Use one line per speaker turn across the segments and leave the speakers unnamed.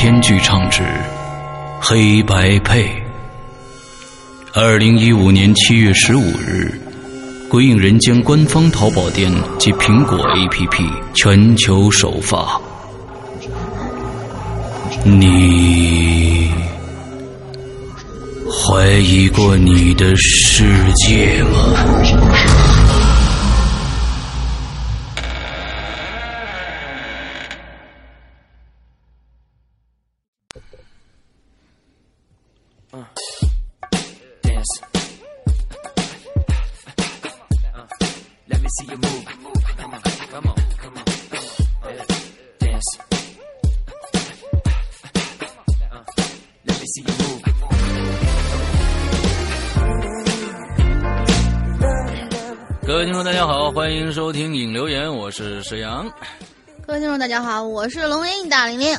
鬼影人间长篇剧唱之黑白配。二零一五年七月十五日，鬼影人间官方淘宝店及苹果 APP 全球首发。你怀疑过你的世界吗？沈阳。
各位听众，大家好，我是龙吟大玲玲。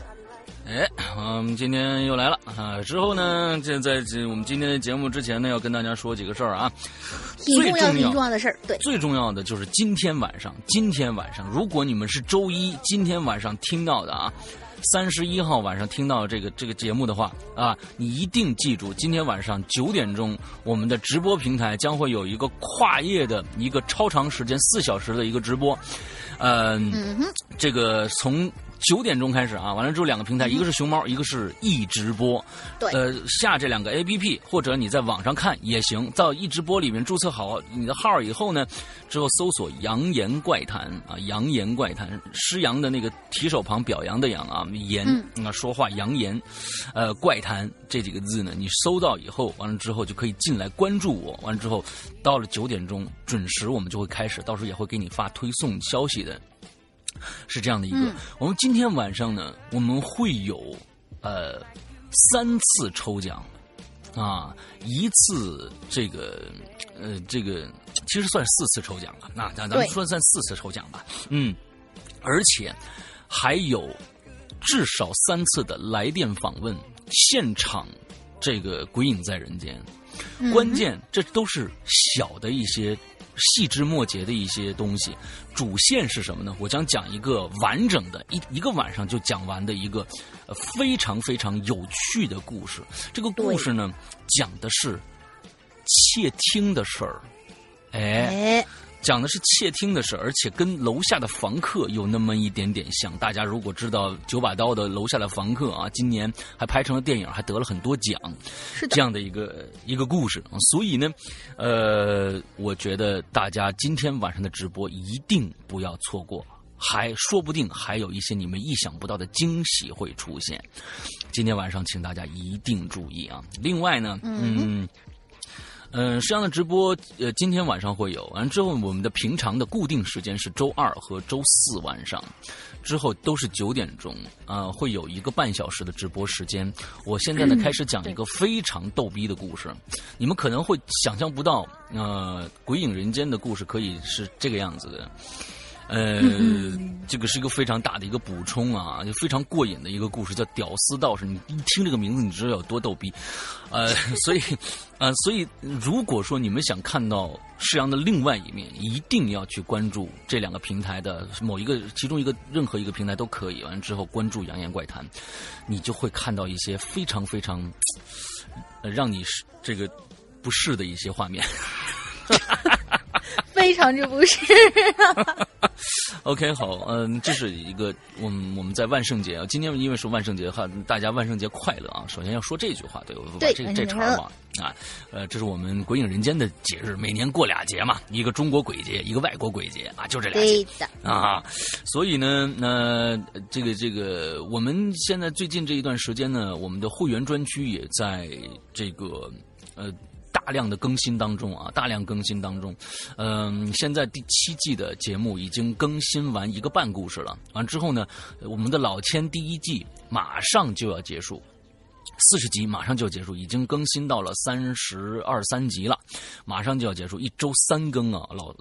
哎，我们今天又来了啊！之后呢，这在这我们今天的节目之前呢，要跟大家说几个事儿啊。
挺重要、挺重要的事儿，对。
最重要的就是今天晚上，今天晚上，如果你们是周一今天晚上听到的啊，三十一号晚上听到这个这个节目的话啊，你一定记住，今天晚上九点钟，我们的直播平台将会有一个跨夜的一个超长时间四小时的一个直播，嗯，这个从。九点钟开始啊，完了之后两个平台，一个是熊猫，一个是易直播。
对，
呃，下这两个 A P P 或者你在网上看也行。到易直播里面注册好你的号以后呢，之后搜索“扬言怪谈”啊，“扬言怪谈”，施扬的那个提手旁表扬的扬啊，言啊说话扬言，呃，怪谈这几个字呢，你搜到以后，完了之后就可以进来关注我。完了之后，到了九点钟准时，我们就会开始，到时候也会给你发推送消息的。是这样的一个，我们今天晚上呢，我们会有呃三次抽奖啊，一次这个呃这个其实算四次抽奖了，那咱咱们说算四次抽奖吧，嗯，而且还有至少三次的来电访问，现场这个鬼影在人间，关键这都是小的一些。细枝末节的一些东西，主线是什么呢？我将讲一个完整的，一一个晚上就讲完的一个非常非常有趣的故事。这个故事呢，讲的是窃听的事儿，哎。讲的是窃听的事，而且跟楼下的房客有那么一点点像。大家如果知道九把刀的楼下的房客啊，今年还拍成了电影，还得了很多奖，
是
这样的一个一个故事。所以呢，呃，我觉得大家今天晚上的直播一定不要错过，还说不定还有一些你们意想不到的惊喜会出现。今天晚上，请大家一定注意啊！另外呢，嗯。嗯，实际上的直播，呃，今天晚上会有。完之后，我们的平常的固定时间是周二和周四晚上，之后都是九点钟，啊，会有一个半小时的直播时间。我现在呢，开始讲一个非常逗逼的故事，你们可能会想象不到，呃，鬼影人间的故事可以是这个样子的。呃，这个是一个非常大的一个补充啊，就非常过瘾的一个故事，叫《屌丝道士》。你一听这个名字，你知道有多逗逼，呃，所以，呃，所以如果说你们想看到世阳的另外一面，一定要去关注这两个平台的某一个，其中一个任何一个平台都可以。完了之后关注《扬言怪谈》，你就会看到一些非常非常，呃，让你这个不适的一些画面。
非常之不是。
OK，好，嗯，这是一个我们我们在万圣节啊，今天因为是万圣节哈，大家万圣节快乐啊！首先要说这句话，对，我把这这茬嘛啊，呃，这是我们鬼影人间的节日，每年过俩节嘛，一个中国鬼节，一个外国鬼节啊，就这俩节啊。所以呢，那这个这个，我们现在最近这一段时间呢，我们的会员专区也在这个呃。大量的更新当中啊，大量更新当中，嗯，现在第七季的节目已经更新完一个半故事了。完之后呢，我们的老千第一季马上就要结束，四十集马上就要结束，已经更新到了三十二三集了，马上就要结束，一周三更啊，老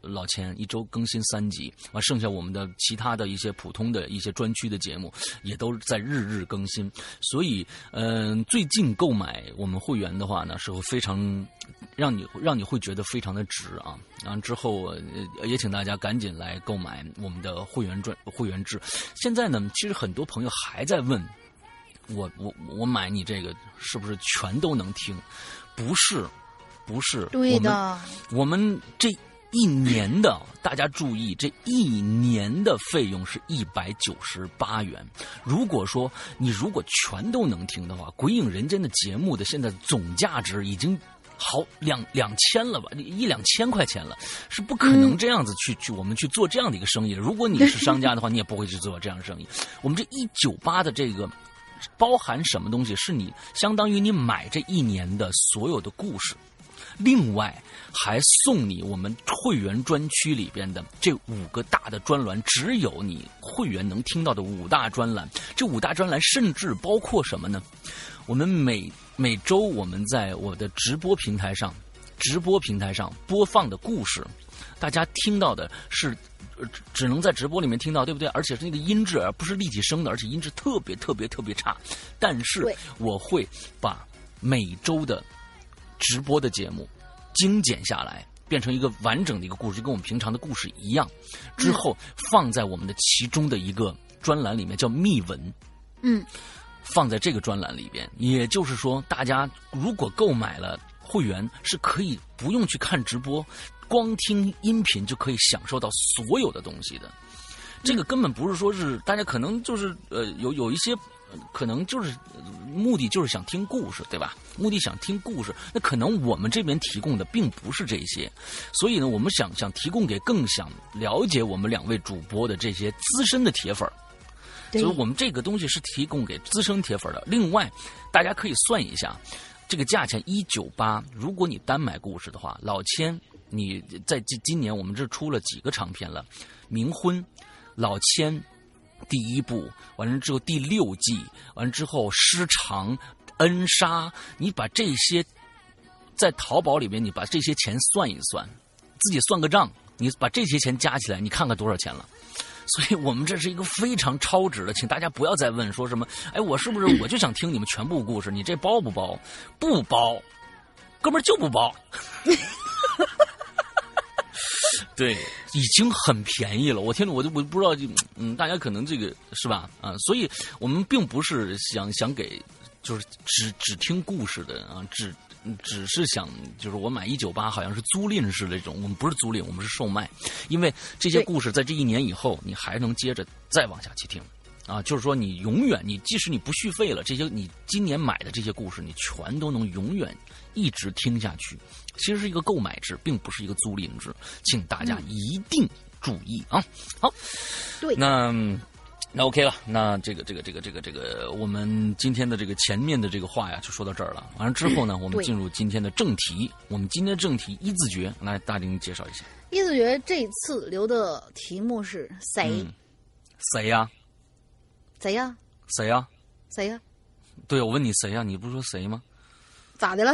老千一周更新三集，啊剩下我们的其他的一些普通的一些专区的节目也都在日日更新，所以嗯，最近购买我们会员的话呢，是会非常让你让你会觉得非常的值啊，然后之后也请大家赶紧来购买我们的会员专会员制。现在呢，其实很多朋友还在问。我我我买你这个是不是全都能听？不是，不是。
对的。
我们这一年的，大家注意，这一年的费用是一百九十八元。如果说你如果全都能听的话，《鬼影人间》的节目的现在总价值已经好两两千了吧，一两千块钱了，是不可能这样子去去我们去做这样的一个生意的。如果你是商家的话，你也不会去做这样的生意。我们这一九八的这个。包含什么东西？是你相当于你买这一年的所有的故事，另外还送你我们会员专区里边的这五个大的专栏，只有你会员能听到的五大专栏。这五大专栏甚至包括什么呢？我们每每周我们在我的直播平台上，直播平台上播放的故事，大家听到的是。只只能在直播里面听到，对不对？而且是那个音质，而不是立体声的，而且音质特别特别特别差。但是我会把每周的直播的节目精简下来，变成一个完整的一个故事，就跟我们平常的故事一样。之后放在我们的其中的一个专栏里面，叫密文。
嗯，
放在这个专栏里边，也就是说，大家如果购买了会员，是可以不用去看直播。光听音频就可以享受到所有的东西的，这个根本不是说是大家可能就是呃有有一些可能就是目的就是想听故事对吧？目的想听故事，那可能我们这边提供的并不是这些，所以呢，我们想想提供给更想了解我们两位主播的这些资深的铁粉所以我们这个东西是提供给资深铁粉的。另外，大家可以算一下这个价钱一九八，如果你单买故事的话，老千。你在今今年我们这出了几个长篇了，《冥婚》、《老千》第一部，完了之后第六季，完了之后《失常》、《恩杀》，你把这些在淘宝里面，你把这些钱算一算，自己算个账，你把这些钱加起来，你看看多少钱了？所以我们这是一个非常超值的，请大家不要再问说什么，哎，我是不是我就想听你们全部故事？你这包不包？不包，哥们儿就不包。对，已经很便宜了。我天，我都我不知道，嗯，大家可能这个是吧？啊，所以我们并不是想想给，就是只只听故事的啊，只只是想就是我买一九八，好像是租赁式的这种。我们不是租赁，我们是售卖，因为这些故事在这一年以后，你还能接着再往下去听。啊，就是说你永远，你即使你不续费了，这些你今年买的这些故事，你全都能永远一直听下去。其实是一个购买制，并不是一个租赁制，请大家一定注意啊！好，
对，
那那 OK 了，那这个这个这个这个这个，我们今天的这个前面的这个话呀，就说到这儿了。完了之后呢，我们进入今天的正题。我们今天正题一字诀，来大丁介绍一下。
一字诀这次留的题目是谁？
谁呀？
谁呀？
谁呀？
谁呀？
对，我问你谁呀？你不是说谁吗？
咋的了？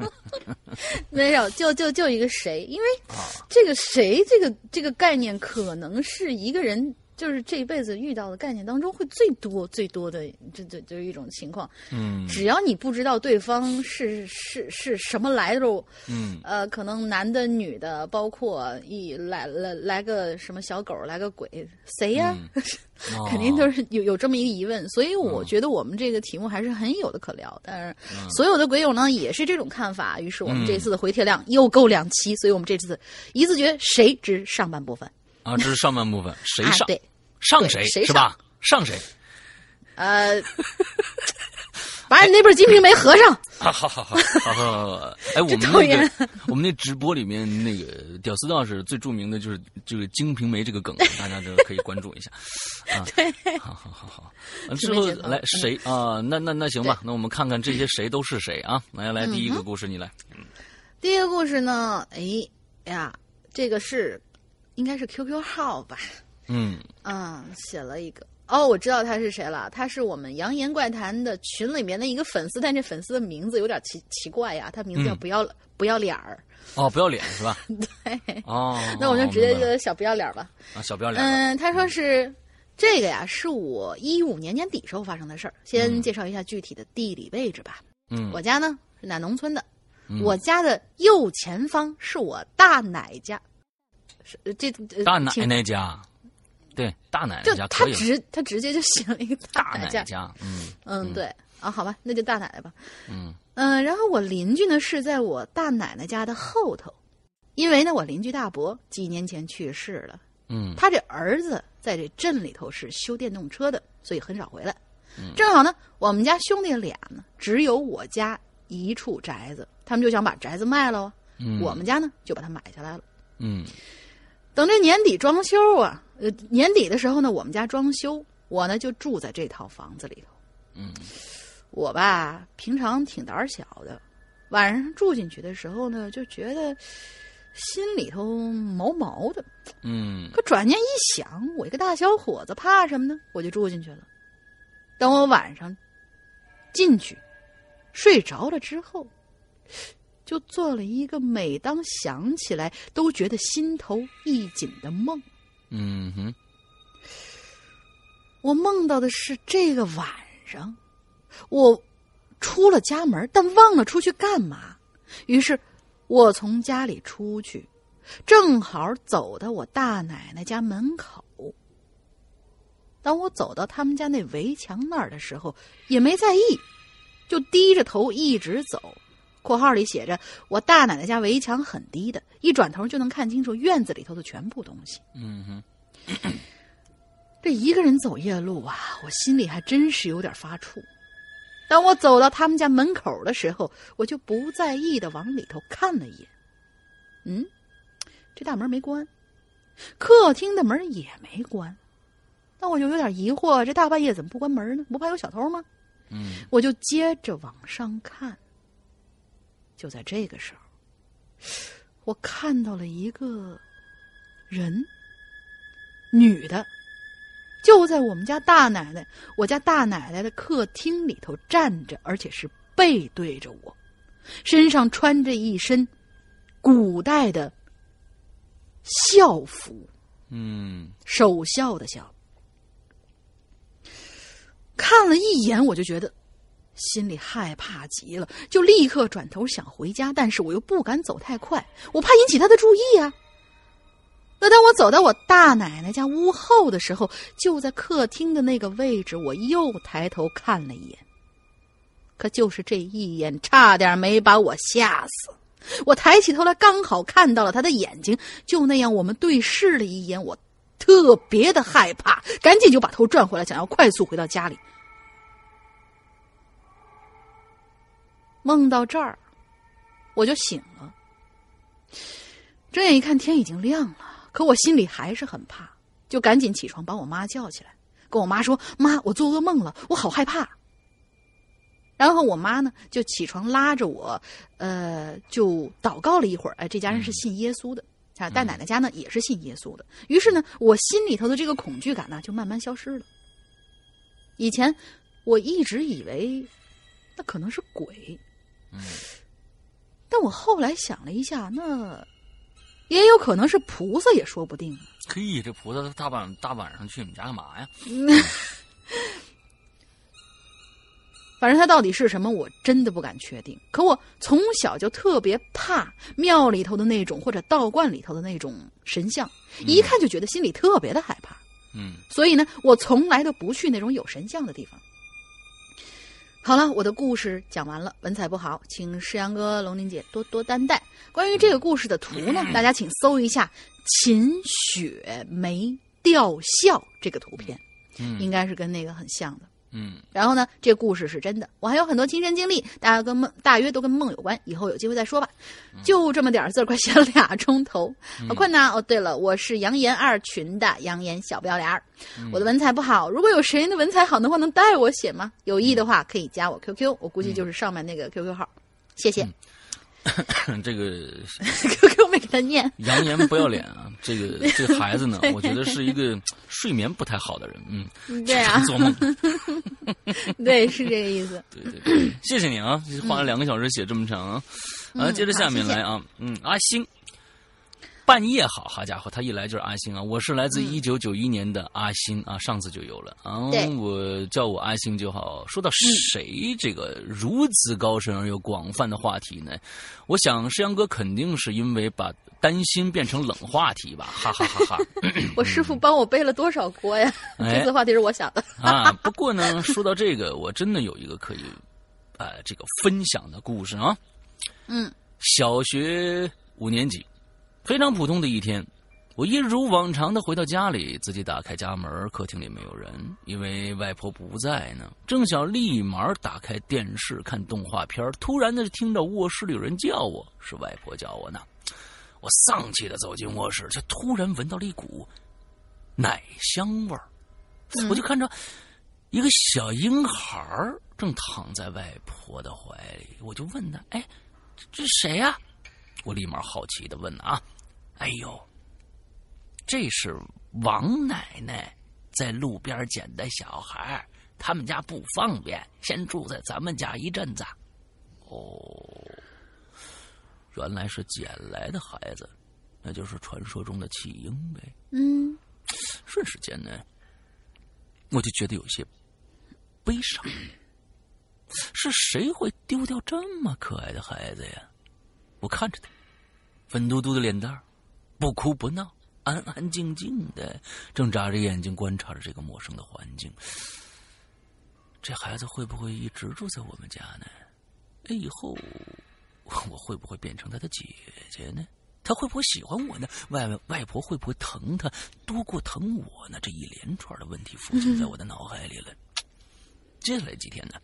没有，就就就一个谁，因为这个谁这个这个概念可能是一个人。就是这一辈子遇到的概念当中，会最多最多的，这这就是一种情况。
嗯，
只要你不知道对方是是是什么来路，
嗯，
呃，可能男的女的，包括一来来来个什么小狗，来个鬼，谁呀？肯定都是有有这么一个疑问。所以我觉得我们这个题目还是很有的可聊。但是所有的鬼友呢也是这种看法。于是我们这次的回帖量又够两期，所以我们这次一字诀谁之上半部分。
啊，这是上半部分，谁上？
对，
上谁是吧？上谁？
呃，把你那本《金瓶梅》合上。
好好好好好好。哎，我们那个，我们那直播里面那个屌丝道士最著名的就是这个《金瓶梅》这个梗，大家都可以关注一下。啊，
对，
好好好好。之后来谁啊？那那那行吧，那我们看看这些谁都是谁啊？来来，第一个故事你来。
第一个故事呢？哎呀，这个是。应该是 QQ 号吧，
嗯，
嗯，写了一个哦，我知道他是谁了，他是我们《扬言怪谈》的群里面的一个粉丝，但这粉丝的名字有点奇奇怪呀，他名字叫不要、不要脸儿。
哦，不要脸是吧？
对。
哦，
那我就直接
明白了
就小不要脸儿吧。
啊，小不要脸。
嗯，他说是这个呀，是我一五年年底时候发生的事儿。先介绍一下具体的地理位置吧。
嗯，
我家呢是在农村的，
嗯
我家的右前方是我大奶家，这呃
大奶奶家，对，大奶奶家他。
直他直接就写了一个
大
奶家，
奶家，嗯
嗯，对啊，好吧，那就大奶奶吧。
嗯
嗯，然后我邻居呢是在我大奶奶家的后头，因为呢我邻居大伯几年前去世了，
嗯
他这儿子在这镇里头是修电动车的，所以很少回来。
嗯
正好呢，我们家兄弟俩呢只有我家一处宅子，他们就想把宅子卖了我们家呢就把它买下来了。
嗯
等这年底装修啊，呃，年底的时候呢，我们家装修，我呢就住在这套房子里头。
嗯
我吧，平常挺胆儿小的，晚上住进去的时候呢，就觉得心里头毛毛的。
嗯
可转念一想，我一个大小伙子，怕什么呢？我就住进去了。等我晚上进去睡着了之后，就做了一个每当想起来都觉得心头一紧的梦。
嗯哼，
我梦到的是这个晚上，我出了家门，但忘了出去干嘛。于是，我从家里出去，正好走到我大奶奶家门口。当我走到他们家那围墙那儿的时候，也没在意，就低着头一直走。括号里写着：“我大奶奶家围墙很低的，一转头就能看清楚院子里头的全部东西。”
嗯哼，
这一个人走夜路啊，我心里还真是有点发怵。当我走到他们家门口的时候，我就不在意的往里头看了一眼。嗯，这大门没关，客厅的门也没关。那我就有点疑惑，这大半夜怎么不关门呢？不怕有小偷吗？
嗯
我就接着往上看。就在这个时候，我看到了一个人，女的，就在我们家大奶奶，我家大奶奶的客厅里头站着，而且是背对着我，身上穿着一身古代的校服，
嗯
守孝的孝。看了一眼，我就觉得心里害怕极了，就立刻转头想回家，但是我又不敢走太快，我怕引起他的注意啊。那当我走到我大奶奶家屋后的时候，就在客厅的那个位置，我又抬头看了一眼，可就是这一眼，差点没把我吓死。我抬起头来，刚好看到了他的眼睛，就那样我们对视了一眼，我特别的害怕，赶紧就把头转回来，想要快速回到家里。梦到这儿，我就醒了。睁眼一看，天已经亮了，可我心里还是很怕，就赶紧起床把我妈叫起来，跟我妈说：“妈，我做噩梦了，我好害怕。”然后我妈呢就起床拉着我，呃，就祷告了一会儿。哎，这家人是信耶稣的，啊，大奶奶家呢也是信耶稣的。于是呢，我心里头的这个恐惧感呢就慢慢消失了。以前我一直以为那可能是鬼，
嗯
但我后来想了一下，那也有可能是菩萨，也说不定。
嘿，这菩萨大晚大晚上去你们家干嘛呀？
反正他到底是什么，我真的不敢确定。可我从小就特别怕庙里头的那种，或者道观里头的那种神像，一看就觉得心里特别的害怕。
嗯
所以呢，我从来都不去那种有神像的地方。好了，我的故事讲完了，文采不好，请诗阳哥、龙玲姐多多担待。关于这个故事的图呢，大家请搜一下“秦雪梅吊孝”这个图片，应
嗯
该是跟那个很像的。
嗯
然后呢，这故事是真的，我还有很多亲身经历，大家跟梦大约都跟梦有关，以后有机会再说吧。就这么点儿字儿，快写了俩钟头，好困难哦。对了，我是扬言二群的扬言小不要脸儿，我的文采不好，如果有谁的文采好的话，能带我写吗？有意的话可以加我 QQ，我估计就是上面那个 QQ 号，谢谢。
这个
QQ 没给他念。
扬言不要脸啊！这个这个孩子呢，我觉得是一个睡眠不太好的人，嗯，
对啊，
做梦。
对，是这个意思。
对对对，谢谢你啊，花了两个小时写这么长啊。啊，接着下面来啊，嗯，阿星。半夜好，好家伙，他一来就是阿星啊！我是来自一九九一年的阿星啊，上次就有了啊，我叫我阿星就好。说到谁这个如此高深而又广泛的话题呢？我想师阳哥肯定是因为把担心变成冷话题吧，哈哈哈哈！
我师傅帮我背了多少锅呀？这次话题是我想的
啊。不过呢，说到这个，我真的有一个可以呃这个分享的故事啊。
嗯，
小学五年级。非常普通的一天，我一如往常的回到家里，自己打开家门，客厅里没有人，因为外婆不在呢。正想立马打开电视看动画片，突然的听到卧室里有人叫我，是外婆叫我呢。我丧气的走进卧室，却突然闻到了一股奶香味儿，我就看着一个小婴孩正躺在外婆的怀里，我就问他：“哎，这是谁呀？”我立马好奇的问啊。哎呦，这是王奶奶在路边捡的小孩他们家不方便，先住在咱们家一阵子。哦，原来是捡来的孩子，那就是传说中的弃婴呗。
嗯，
瞬时间呢，我就觉得有些悲伤。是谁会丢掉这么可爱的孩子呀？我看着他，粉嘟嘟的脸蛋儿。不哭不闹，安安静静的，正眨着眼睛观察着这个陌生的环境。这孩子会不会一直住在我们家呢？哎，以后我会不会变成他的姐姐呢？他会不会喜欢我呢？外外婆会不会疼他多过疼我呢？这一连串的问题浮现在我的脑海里了。接下来几天呢，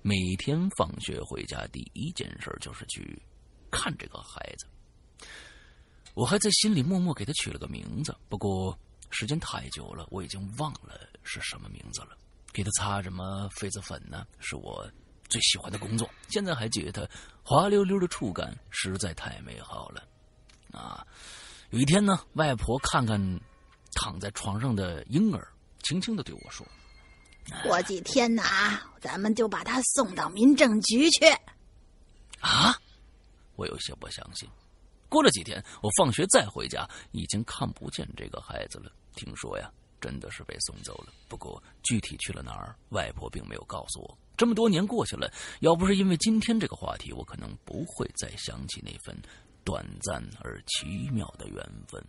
每天放学回家，第一件事就是去看这个孩子。我还在心里默默给他取了个名字，不过时间太久了，我已经忘了是什么名字了。给他擦什么痱子粉呢？是我最喜欢的工作。现在还记得他滑溜溜的触感，实在太美好了。啊，有一天呢，外婆看看躺在床上的婴儿，轻轻的对我说：“
过几天呢，咱们就把他送到民政局去。”
啊，我有些不相信。过了几天，我放学再回家，已经看不见这个孩子了。听说呀，真的是被送走了。不过具体去了哪儿，外婆并没有告诉我。这么多年过去了，要不是因为今天这个话题，我可能不会再想起那份短暂而奇妙的缘分。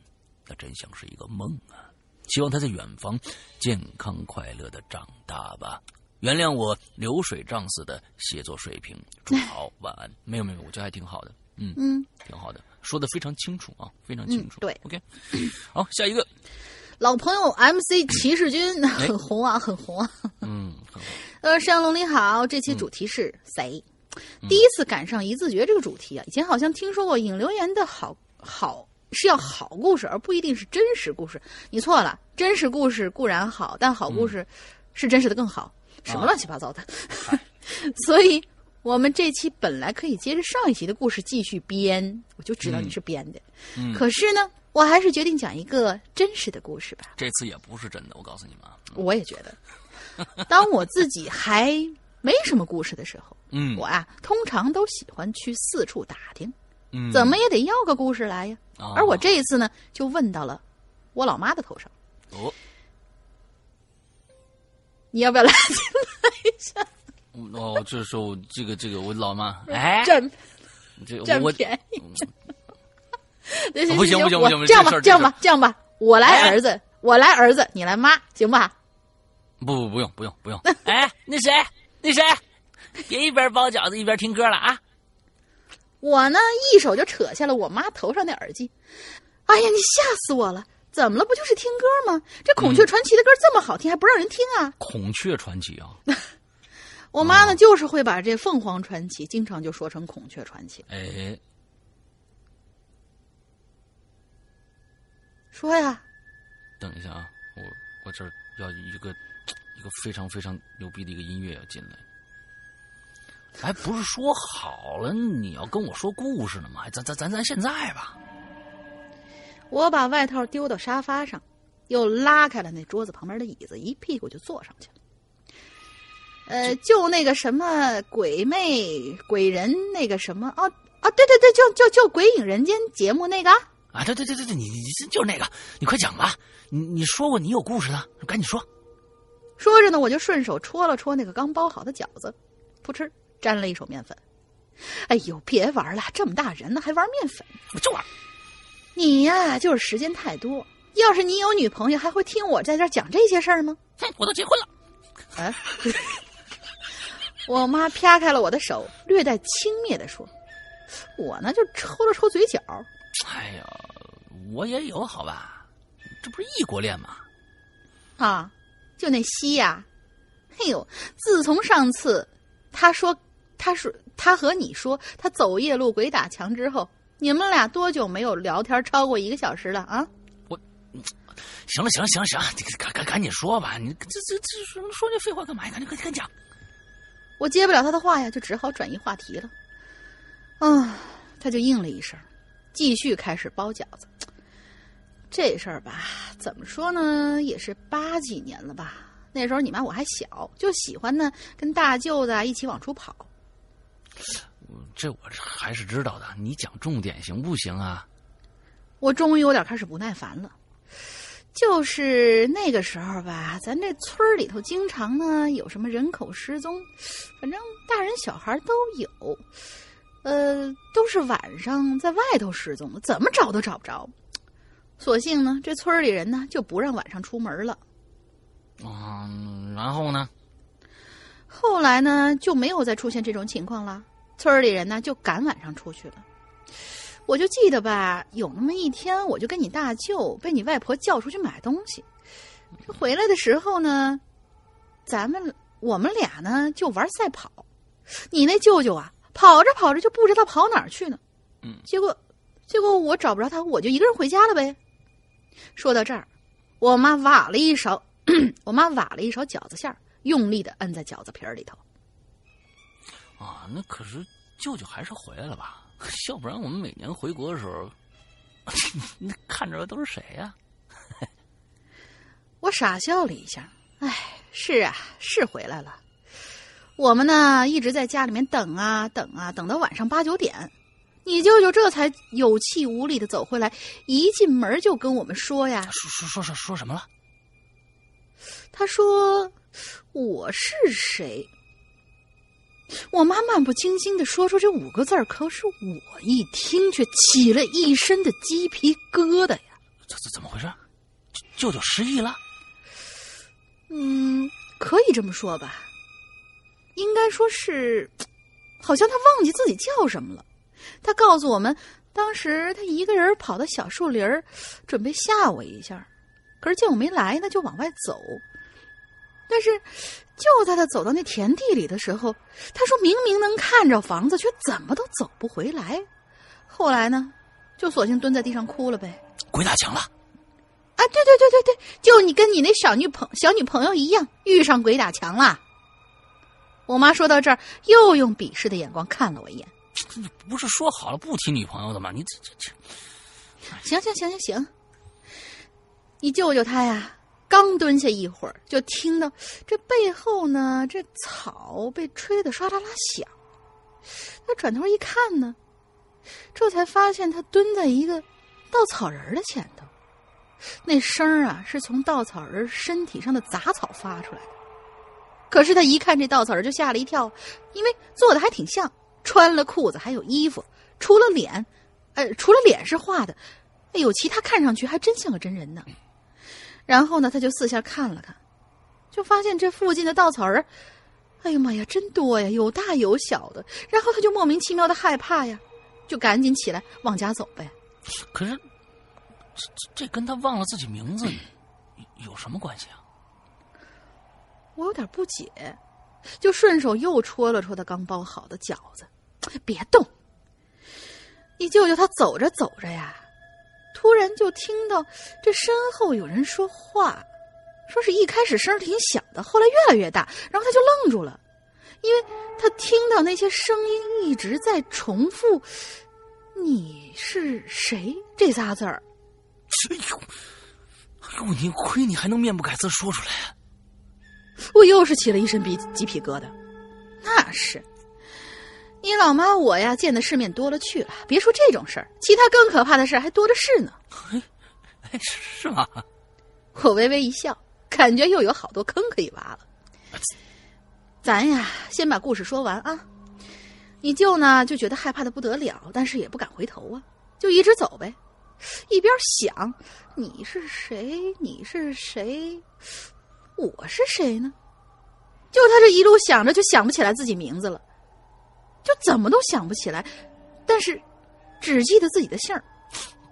那真像是一个梦啊！希望他在远方健康快乐的长大吧。原谅我流水账似的写作水平。祝好，晚安。没有没有，我觉得还挺好的。嗯
嗯，
挺好的。说的非常清楚啊，非常清楚。
对
，OK，好，下一个
老朋友 MC 骑士军 很红啊，很红啊。
嗯，
呃，山龙你好，这期主题是谁？第一次赶上一字诀这个主题啊，以前好像听说过引留言的好好是要好故事，而不一定是真实故事。你错了，真实故事固然好，但好故事是真实的更好。什么乱七八糟的？所以。我们这期本来可以接着上一集的故事继续编，我就知道你是编的。
嗯，
可是呢，我还是决定讲一个真实的故事吧。
这次也不是真的，我告诉你们。
我也觉得，当我自己还没什么故事的时候，
嗯，
我啊通常都喜欢去四处打听，
嗯，
怎么也得要个故事来呀。而我这一次呢，就问到了我老妈的头上。
哦，
你要不要来 来一下？
哦，这时候这个这个我老妈哎，
占
这
占
我
便宜，
不行不行不行，
这样吧这样吧这样吧，我来儿子，我来儿子，你来妈，行吧？
不不不用不用不用，哎，那谁那谁，别一边包饺子一边听歌了啊！
我呢一手就扯下了我妈头上那耳机，哎呀，你吓死我了！怎么了？不就是听歌吗？这《孔雀传奇》的歌这么好听，还不让人听啊？
孔雀传奇啊！
我妈呢，就是会把这凤凰传奇经常就说成孔雀传奇。
哎，
说呀，
等一下啊，我我这儿要一个一个非常非常牛逼的一个音乐要进来。哎，不是说好了你要跟我说故事呢吗？咱咱咱咱现在吧。
我把外套丢到沙发上，又拉开了那桌子旁边的椅子，一屁股就坐上去了。呃，就那个什么鬼魅鬼人那个什么哦啊，对对对，就就就《鬼影人间》节目那个
啊，对对对对对，你你就是那个，你快讲吧，你你说过你有故事的，赶紧说。
说着呢，我就顺手戳了戳那个刚包好的饺子，噗嗤沾了一手面粉。哎呦，别玩了，这么大人了还玩面粉？
我就玩。
你呀，就是时间太多。要是你有女朋友，还会听我在这讲这些事儿吗？
哼，我都结婚了。
哎。我妈撇开了我的手，略带轻蔑的说：“我呢，就抽了抽嘴角。
哎呀，我也有好吧？这不是异国恋吗？
啊，就那西呀！嘿呦，自从上次他说，他说他和你说他走夜路鬼打墙之后，你们俩多久没有聊天超过一个小时了啊？
我，行了，行了，行了，行了，赶赶赶紧说吧！你这这这说说这废话干嘛呀？赶紧赶紧讲。”
我接不了他的话呀，就只好转移话题了。啊，他就应了一声，继续开始包饺子。这事儿吧，怎么说呢，也是八几年了吧？那时候你妈我还小，就喜欢呢跟大舅子一起往出跑。
这我还是知道的，你讲重点行不行啊？
我终于有点开始不耐烦了。就是那个时候吧，咱这村里头经常呢有什么人口失踪，反正大人小孩都有，呃，都是晚上在外头失踪的，怎么找都找不着。所幸呢，这村里人呢就不让晚上出门了。
嗯，然后呢？
后来呢就没有再出现这种情况了，村里人呢就赶晚上出去了。我就记得吧，有那么一天，我就跟你大舅被你外婆叫出去买东西。这回来的时候呢，咱们我们俩呢就玩赛跑。你那舅舅啊，跑着跑着就不知道跑哪儿去呢。
嗯，
结果结果我找不着他，我就一个人回家了呗。说到这儿，我妈挖了一勺，我妈挖了一勺饺子馅儿，用力的摁在饺子皮儿里头。
啊，那可是舅舅还是回来了吧？要不然我们每年回国的时候，那看着的都是谁呀？
我傻笑了一下。哎，是啊，是回来了。我们呢一直在家里面等啊等啊，等到晚上八九点，你舅舅这才有气无力的走回来，一进门就跟我们说呀：“
说说说说说什么了？”
他说：“我是谁？”我妈漫不经心的说出这五个字可是我一听却起了一身的鸡皮疙瘩呀！
这这怎么回事？舅舅失忆了？
嗯，可以这么说吧。应该说是，好像他忘记自己叫什么了。他告诉我们，当时他一个人跑到小树林儿，准备吓我一下，可是见我没来，呢，就往外走。但是，就在他走到那田地里的时候，他说明明能看着房子，却怎么都走不回来。后来呢，就索性蹲在地上哭了呗。
鬼打墙了！
啊，对对对对对，就你跟你那小女朋小女朋友一样，遇上鬼打墙了。我妈说到这儿，又用鄙视的眼光看了我一眼。
不是说好了不提女朋友的吗？你这这这……
行行行行行，你救救他呀！刚蹲下一会儿，就听到这背后呢，这草被吹得唰啦啦响。他转头一看呢，这才发现他蹲在一个稻草人的前头。那声儿啊，是从稻草人身体上的杂草发出来的。可是他一看这稻草人，就吓了一跳，因为做的还挺像，穿了裤子还有衣服，除了脸，呃，除了脸是画的，哎呦，其他看上去还真像个真人呢。然后呢，他就四下看了看，就发现这附近的稻草人，哎呀妈呀，真多呀，有大有小的。然后他就莫名其妙的害怕呀，就赶紧起来往家走呗。
可是，这这跟他忘了自己名字有什么关系啊？
我有点不解，就顺手又戳了戳他刚包好的饺子，别动。你舅舅他走着走着呀。突然就听到这身后有人说话，说是一开始声挺小的，后来越来越大，然后他就愣住了，因为他听到那些声音一直在重复：“你是谁？”这仨字儿。
哎呦，哎呦，你亏你还能面不改色说出来。
我又是起了一身鼻鸡皮疙瘩。那是，你老妈我呀，见的世面多了去了。别说这种事儿，其他更可怕的事儿还多的是呢。
哎，是吗？
我微微一笑，感觉又有好多坑可以挖了。咱呀，先把故事说完啊。你舅呢，就觉得害怕的不得了，但是也不敢回头啊，就一直走呗。一边想，你是谁？你是谁？我是谁呢？就他这一路想着，就想不起来自己名字了，就怎么都想不起来。但是，只记得自己的姓儿。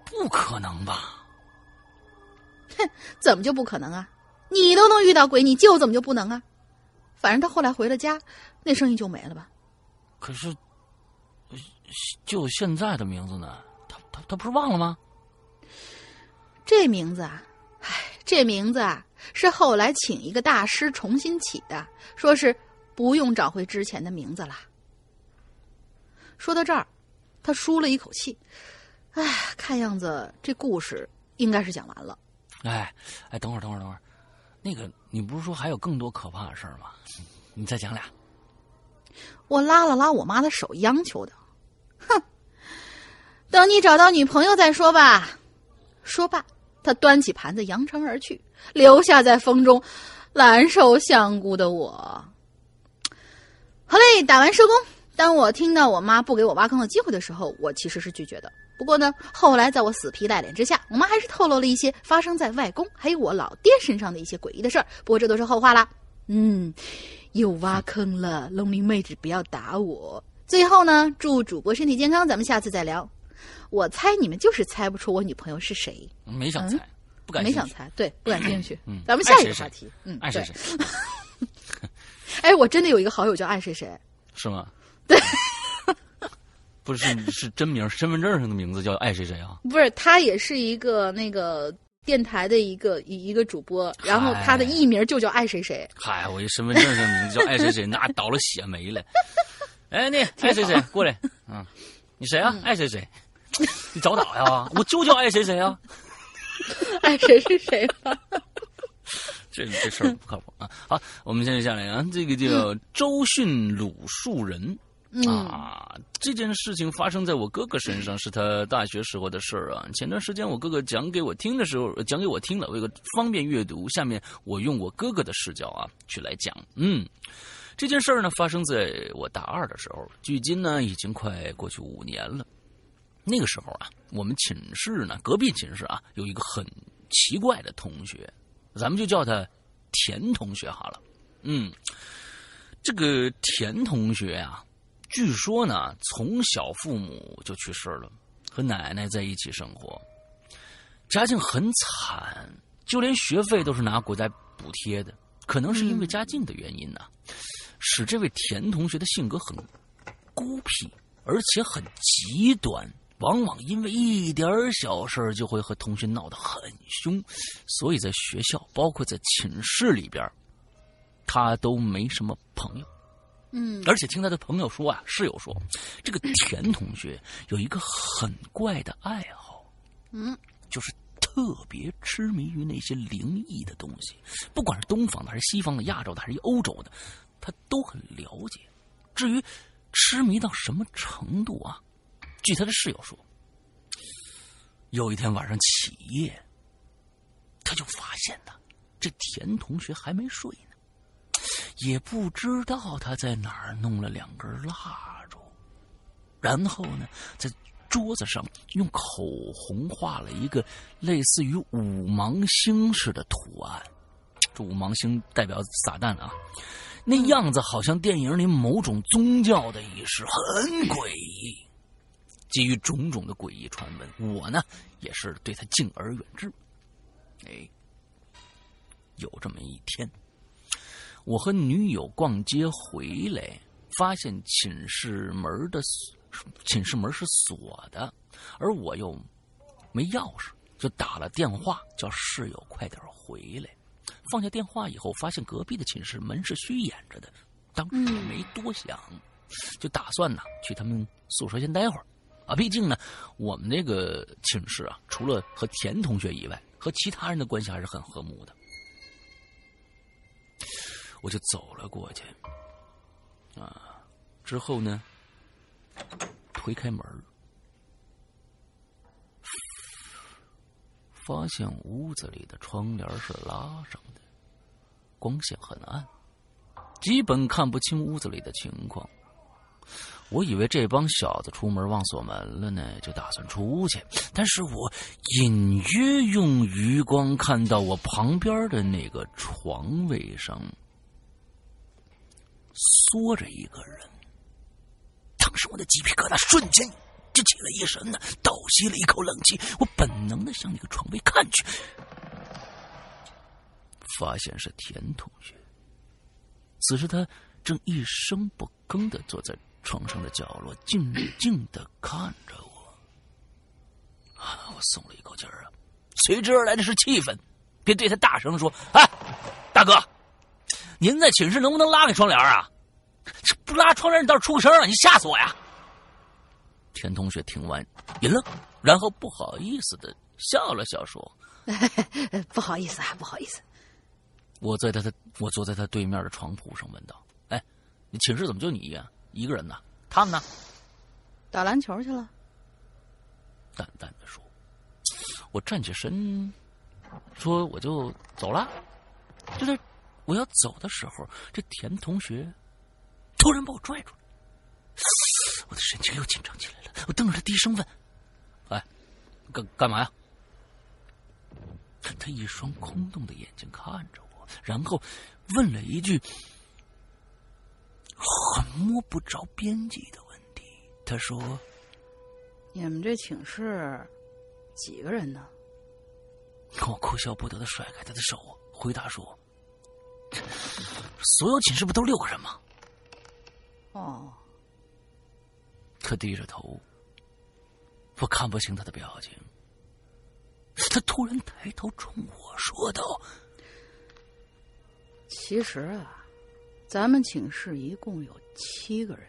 不可能吧？
哼，怎么就不可能啊？你都能遇到鬼，你舅怎么就不能啊？反正他后来回了家，那声音就没了吧。
可是，就现在的名字呢？他他他不是忘了吗？
这名字啊，唉，这名字啊，是后来请一个大师重新起的，说是不用找回之前的名字了。说到这儿，他舒了一口气，哎，看样子这故事应该是讲完了。
哎，哎，等会儿，等会儿，等会儿，那个，你不是说还有更多可怕的事儿吗？你再讲俩。
我拉了拉我妈的手，央求的：“哼，等你找到女朋友再说吧。”说罢，他端起盘子扬长而去，留下在风中蓝瘦香菇的我。好嘞，打完收工。当我听到我妈不给我挖坑的机会的时候，我其实是拒绝的。不过呢，后来在我死皮赖脸之下，我妈还是透露了一些发生在外公还有我老爹身上的一些诡异的事儿。不过这都是后话啦。嗯。又挖坑了，农民妹子不要打我。最后呢，祝主播身体健康，咱们下次再聊。我猜你们就是猜不出我女朋友是谁，
没想猜，不感
没想猜，对，不感兴趣。嗯，咱们下一个话题，嗯，
爱谁谁。
哎，我真的有一个好友叫爱谁谁，
是吗？
对，
不是是真名，身份证上的名字叫爱谁谁啊？
不是，他也是一个那个。电台的一个一一个主播，然后他的艺名就叫爱谁谁。
嗨，我一身份证上名字叫爱谁谁，那倒了血霉了。哎，那爱谁谁过来？嗯，你谁啊？爱谁谁？你找打呀？我就叫爱谁谁啊。
爱谁是谁？
这这事儿不靠谱啊！好，我们现在下来啊，这个叫周迅鲁树人。啊，这件事情发生在我哥哥身上，是他大学时候的事儿啊。前段时间我哥哥讲给我听的时候，讲给我听了，为了方便阅读，下面我用我哥哥的视角啊去来讲。嗯，这件事儿呢发生在我大二的时候，距今呢已经快过去五年了。那个时候啊，我们寝室呢隔壁寝室啊有一个很奇怪的同学，咱们就叫他田同学好了。嗯，这个田同学啊。据说呢，从小父母就去世了，和奶奶在一起生活，家境很惨，就连学费都是拿国家补贴的。可能是因为家境的原因呢，使这位田同学的性格很孤僻，而且很极端，往往因为一点小事就会和同学闹得很凶，所以在学校，包括在寝室里边，他都没什么朋友。
嗯，
而且听他的朋友说啊，室友说，这个田同学有一个很怪的爱好，
嗯，
就是特别痴迷于那些灵异的东西，不管是东方的还是西方的、亚洲的还是欧洲的，他都很了解。至于痴迷到什么程度啊？据他的室友说，有一天晚上起夜，他就发现呢，这田同学还没睡呢。也不知道他在哪儿弄了两根蜡烛，然后呢，在桌子上用口红画了一个类似于五芒星似的图案。这五芒星代表撒旦啊，那样子好像电影里某种宗教的仪式，很诡异。基于种种的诡异传闻，我呢也是对他敬而远之。哎，有这么一天。我和女友逛街回来，发现寝室门的寝室门是锁的，而我又没钥匙，就打了电话叫室友快点回来。放下电话以后，发现隔壁的寝室门是虚掩着的，当时没多想，就打算呢去他们宿舍先待会儿。啊。毕竟呢，我们那个寝室啊，除了和田同学以外，和其他人的关系还是很和睦的。我就走了过去，啊，之后呢，推开门发现屋子里的窗帘是拉上的，光线很暗，基本看不清屋子里的情况。我以为这帮小子出门忘锁门了呢，就打算出去。但是我隐约用余光看到我旁边的那个床位上缩着一个人，当时我的鸡皮疙瘩瞬间就起了一身呢，倒吸了一口冷气。我本能的向那个床位看去，发现是田同学。此时他正一声不吭的坐在。床上的角落，静静的看着我。啊，我松了一口气啊！随之而来的是气愤，便对他大声说：“哎，大哥，您在寝室能不能拉开窗帘啊？这不拉窗帘，你倒是出个声啊！你吓死我呀！”田同学听完一愣，然后不好意思的笑了笑，说：“
不好意思啊，不好意思。”
我在他的我坐在他对面的床铺上问道：“哎，你寝室怎么就你呀？”一个人呢？他们呢？
打篮球去了。
淡淡的说：“我站起身，说我就走了。就在我要走的时候，这田同学突然把我拽住了。我的神经又紧张起来了。我瞪着他，低声问：‘哎，干干嘛呀？’他一双空洞的眼睛看着我，然后问了一句。”很摸不着边际的问题。他说：“
你们这寝室几个人呢？”
我哭笑不得的甩开他的手，回答说：“所有寝室不都六个人吗？”
哦。
他低着头，我看不清他的表情。他突然抬头冲我说道：“
其实啊。”咱们寝室一共有七个人，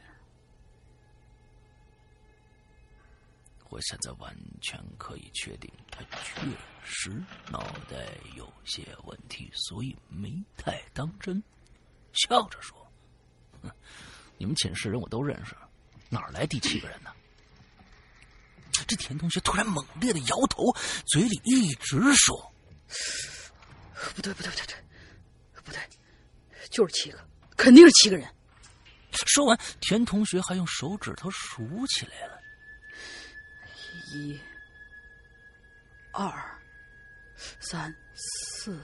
我现在完全可以确定他确实脑袋有些问题，所以没太当真，笑着说：“ 你们寝室人我都认识，哪来第七个人呢？”这田同学突然猛烈的摇头，嘴里一直说：“
不对，不对，不对，不对，就是七个。”肯定是七个人。
说完，田同学还用手指头数起来了：
一、二、三、四、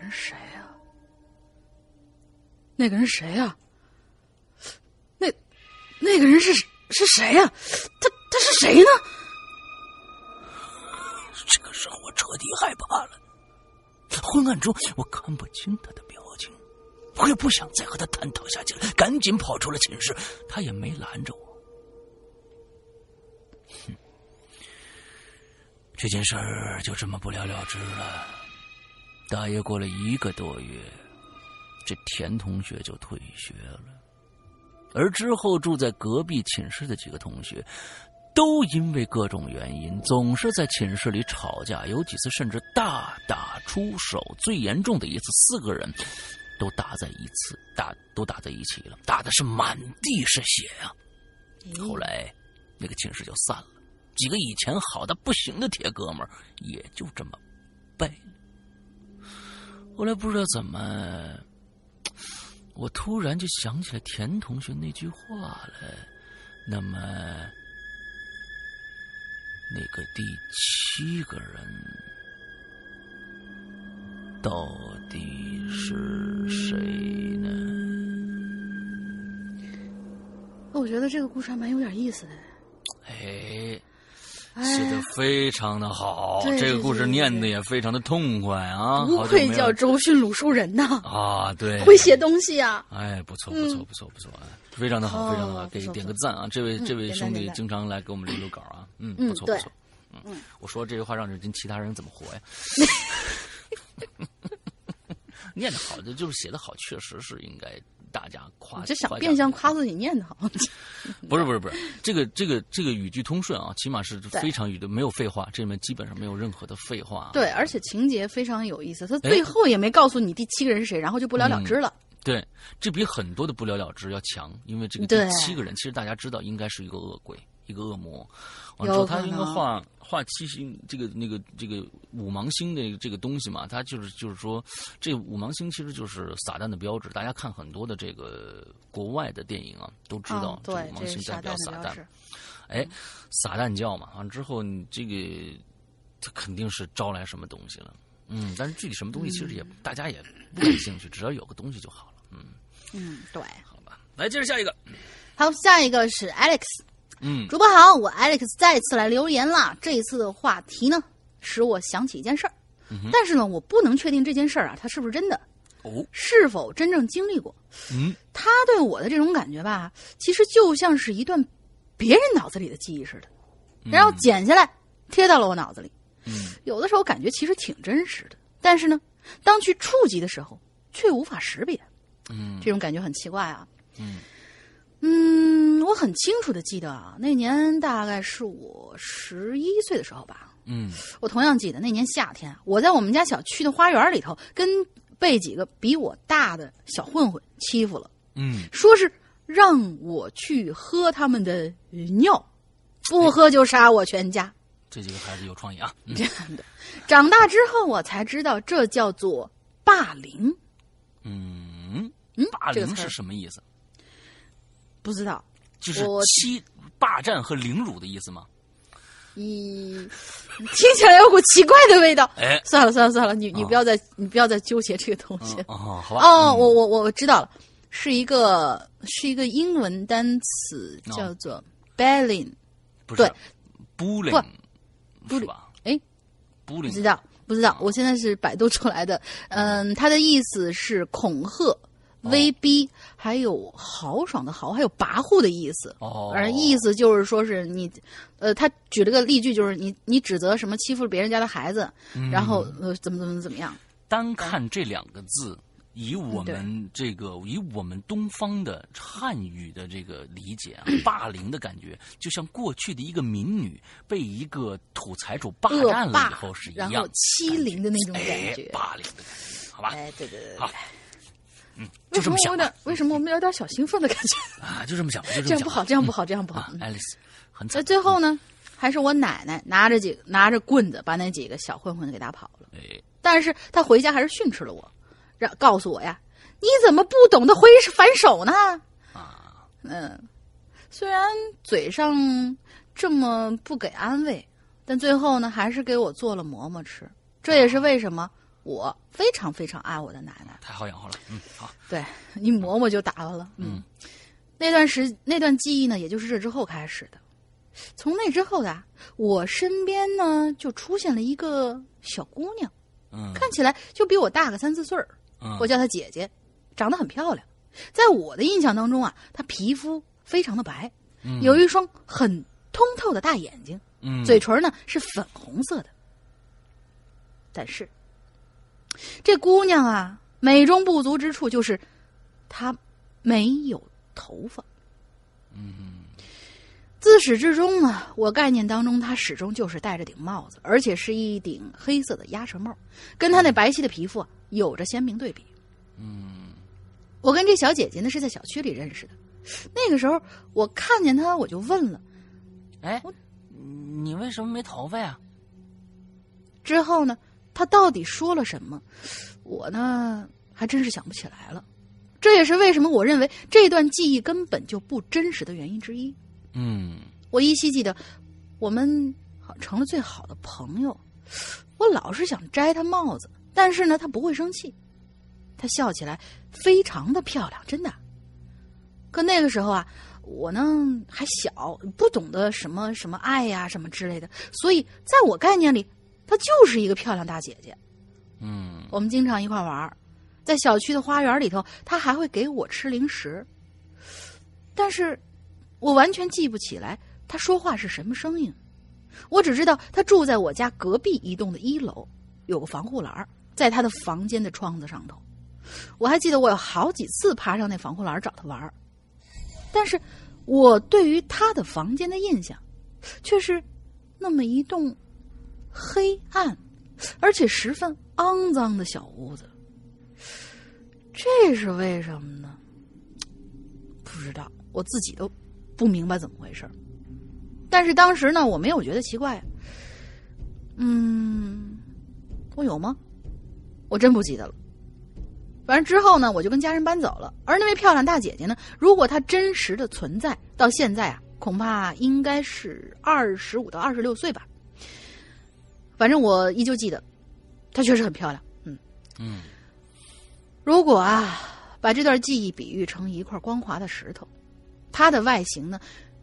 人谁呀？那个人谁呀？那那个人是是谁呀？他他是谁呢？
这个时候，我彻底害怕了。昏暗中，我看不清他的表情，我也不想再和他探讨下去了，赶紧跑出了寝室。他也没拦着我。哼，这件事儿就这么不了了之了。大约过了一个多月，这田同学就退学了，而之后住在隔壁寝室的几个同学。都因为各种原因，总是在寝室里吵架，有几次甚至大打出手。最严重的一次，四个人都打在一次，打都打在一起了，打的是满地是血啊！后来那个寝室就散了，几个以前好的不行的铁哥们也就这么败了。后来不知道怎么，我突然就想起了田同学那句话了，那么。那个第七个人到底是谁呢？
我觉得这个故事还蛮有点意思的。
哎，写的非常的好，这个故事念的也非常的痛快啊！
不愧叫周迅鲁树人呐！
啊，对，
会写东西啊！
哎，不错，不错，不错，不错，非常的好，非常的好，给点个赞啊！这位这位兄弟经常来给我们留留稿啊。嗯，不错不错，嗯，我说这句话让人跟其他人怎么活呀？念的好，的就是写的好，确实是应该大家夸。
就想变相夸自己念的好。
不是不是不是，这个这个这个语句通顺啊，起码是非常语的，没有废话，这里面基本上没有任何的废话。
对，而且情节非常有意思，他最后也没告诉你第七个人是谁，然后就不了了之了。
对，这比很多的不了了之要强，因为这个第七个人其实大家知道应该是一个恶鬼。一个恶魔，完之后他应该画画七星，这个那个这个五芒星的这个东西嘛，他就是就是说，这五芒星其实就是撒旦的标志。大家看很多的这个国外的电影啊，都知道这五芒星代表撒旦。哎，撒旦教嘛，完之后你这个他肯定是招来什么东西了。嗯，但是具体什么东西其实也大家也不感兴趣，只要有个东西就好了。嗯
嗯，对，
好吧，来接着下一个。
好，下一个是 Alex。
嗯，
主播好，我 Alex 再次来留言了。这一次的话题呢，使我想起一件事儿，但是呢，我不能确定这件事儿啊，它是不是真的，
哦，
是否真正经历过？
嗯，
他对我的这种感觉吧，其实就像是一段别人脑子里的记忆似的，然后剪下来贴到了我脑子里。
嗯，
有的时候感觉其实挺真实的，但是呢，当去触及的时候，却无法识别。
嗯，
这种感觉很奇怪
啊。嗯。
嗯，我很清楚的记得啊，那年大概是我十一岁的时候吧。
嗯，
我同样记得那年夏天，我在我们家小区的花园里头，跟被几个比我大的小混混欺负了。
嗯，
说是让我去喝他们的尿，不喝就杀我全家。
这几个孩子有创意啊！
这样的，长大之后我才知道，这叫做霸凌。
嗯
嗯，
霸凌是什么意思？
不知道，
就是欺、霸占和凌辱的意思吗？
咦，听起来有股奇怪的味道。
哎，
算了算了算了，你你不要再你不要再纠结这个东西。
哦，好吧。
哦，我我我我知道了，是一个是一个英文单词，叫做 “belling”。
不
是
，bullying，
不
是吧？
哎
，bullying，
不知道不知道，我现在是百度出来的。嗯，它的意思是恐吓。威逼，还有豪爽的豪，还有跋扈的意思。
哦，
反正意思就是说是你，呃，他举了个例句，就是你你指责什么欺负别人家的孩子，然后呃怎么怎么怎么样。
单看这两个字，以我们这个以我们东方的汉语的这个理解啊，霸凌的感觉，就像过去的一个民女被一个土财主霸占了以后是一样，
欺凌的那种感觉，
霸凌的感觉，好吧？
哎，对对对，
好。嗯，就这么想。
为什么我们有点小兴奋的感觉
啊？就这么想，就
这样不好，这样不好，这样不好。
爱丽丝很
在最后呢，还是我奶奶拿着几拿着棍子把那几个小混混给打跑了。
哎，
但是他回家还是训斥了我，让告诉我呀，你怎么不懂得挥反手呢？
啊，
嗯，虽然嘴上这么不给安慰，但最后呢，还是给我做了馍馍吃。这也是为什么。我非常非常爱我的奶奶，
太好养活了。嗯，好，
对你磨磨就打发了。嗯，那段时那段记忆呢，也就是这之后开始的。从那之后的我身边呢，就出现了一个小姑娘，
嗯，
看起来就比我大个三四岁儿。
嗯，
我叫她姐姐，长得很漂亮。在我的印象当中啊，她皮肤非常的白，有一双很通透的大眼睛，
嗯，
嘴唇呢是粉红色的。但是。这姑娘啊，美中不足之处就是，她没有头发。
嗯，
自始至终呢，我概念当中她始终就是戴着顶帽子，而且是一顶黑色的鸭舌帽，跟她那白皙的皮肤啊有着鲜明对比。
嗯，
我跟这小姐姐呢是在小区里认识的，那个时候我看见她，我就问了：“
哎，你为什么没头发呀？”
之后呢？他到底说了什么？我呢，还真是想不起来了。这也是为什么我认为这段记忆根本就不真实的原因之一。
嗯，
我依稀记得，我们成了最好的朋友。我老是想摘他帽子，但是呢，他不会生气。他笑起来非常的漂亮，真的。可那个时候啊，我呢还小，不懂得什么什么爱呀什么之类的，所以在我概念里。她就是一个漂亮大姐姐，
嗯，
我们经常一块玩在小区的花园里头，她还会给我吃零食。但是，我完全记不起来她说话是什么声音，我只知道她住在我家隔壁一栋的一楼，有个防护栏，在她的房间的窗子上头，我还记得我有好几次爬上那防护栏找她玩但是我对于她的房间的印象，却是那么一栋黑暗而且十分肮脏的小屋子。这是为什么呢？不知道，我自己都不明白怎么回事但是当时呢，我没有觉得奇怪。嗯，我有吗？我真不记得了。反正之后呢，我就跟家人搬走了。而那位漂亮大姐姐呢，如果她真实的存在，到现在啊，恐怕应该是二十五到二十六岁吧。反正我依旧记得，她确实很漂亮。嗯
嗯，
如果啊，把这段记忆比喻成一块光滑的石头，它的外形呢，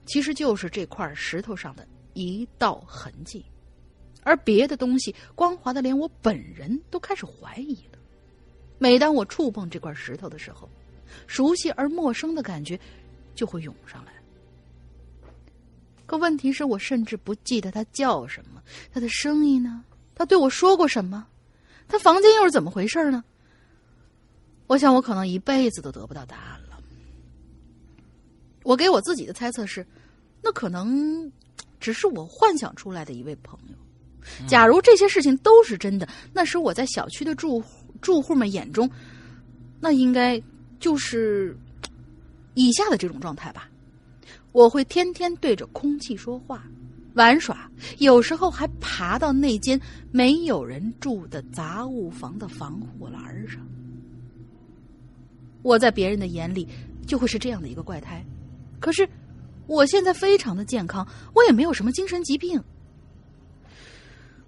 其实就是这块石头上的一道痕迹，而别的东西光滑的连我本人都开始怀疑了。每当我触碰这块石头的时候，熟悉而陌生的感觉就会涌上来。可问题是我甚至不记得他叫什么，他的声音呢？他对我说过什么？他房间又是怎么回事呢？我想我可能一辈子都得不到答案了。我给我自己的猜测是，那可能只是我幻想出来的一位朋友。假如这些事情都是真的，那时我在小区的住。住户们眼中，那应该就是以下的这种状态吧。我会天天对着空气说话、玩耍，有时候还爬到那间没有人住的杂物房的防护栏上。我在别人的眼里就会是这样的一个怪胎，可是我现在非常的健康，我也没有什么精神疾病，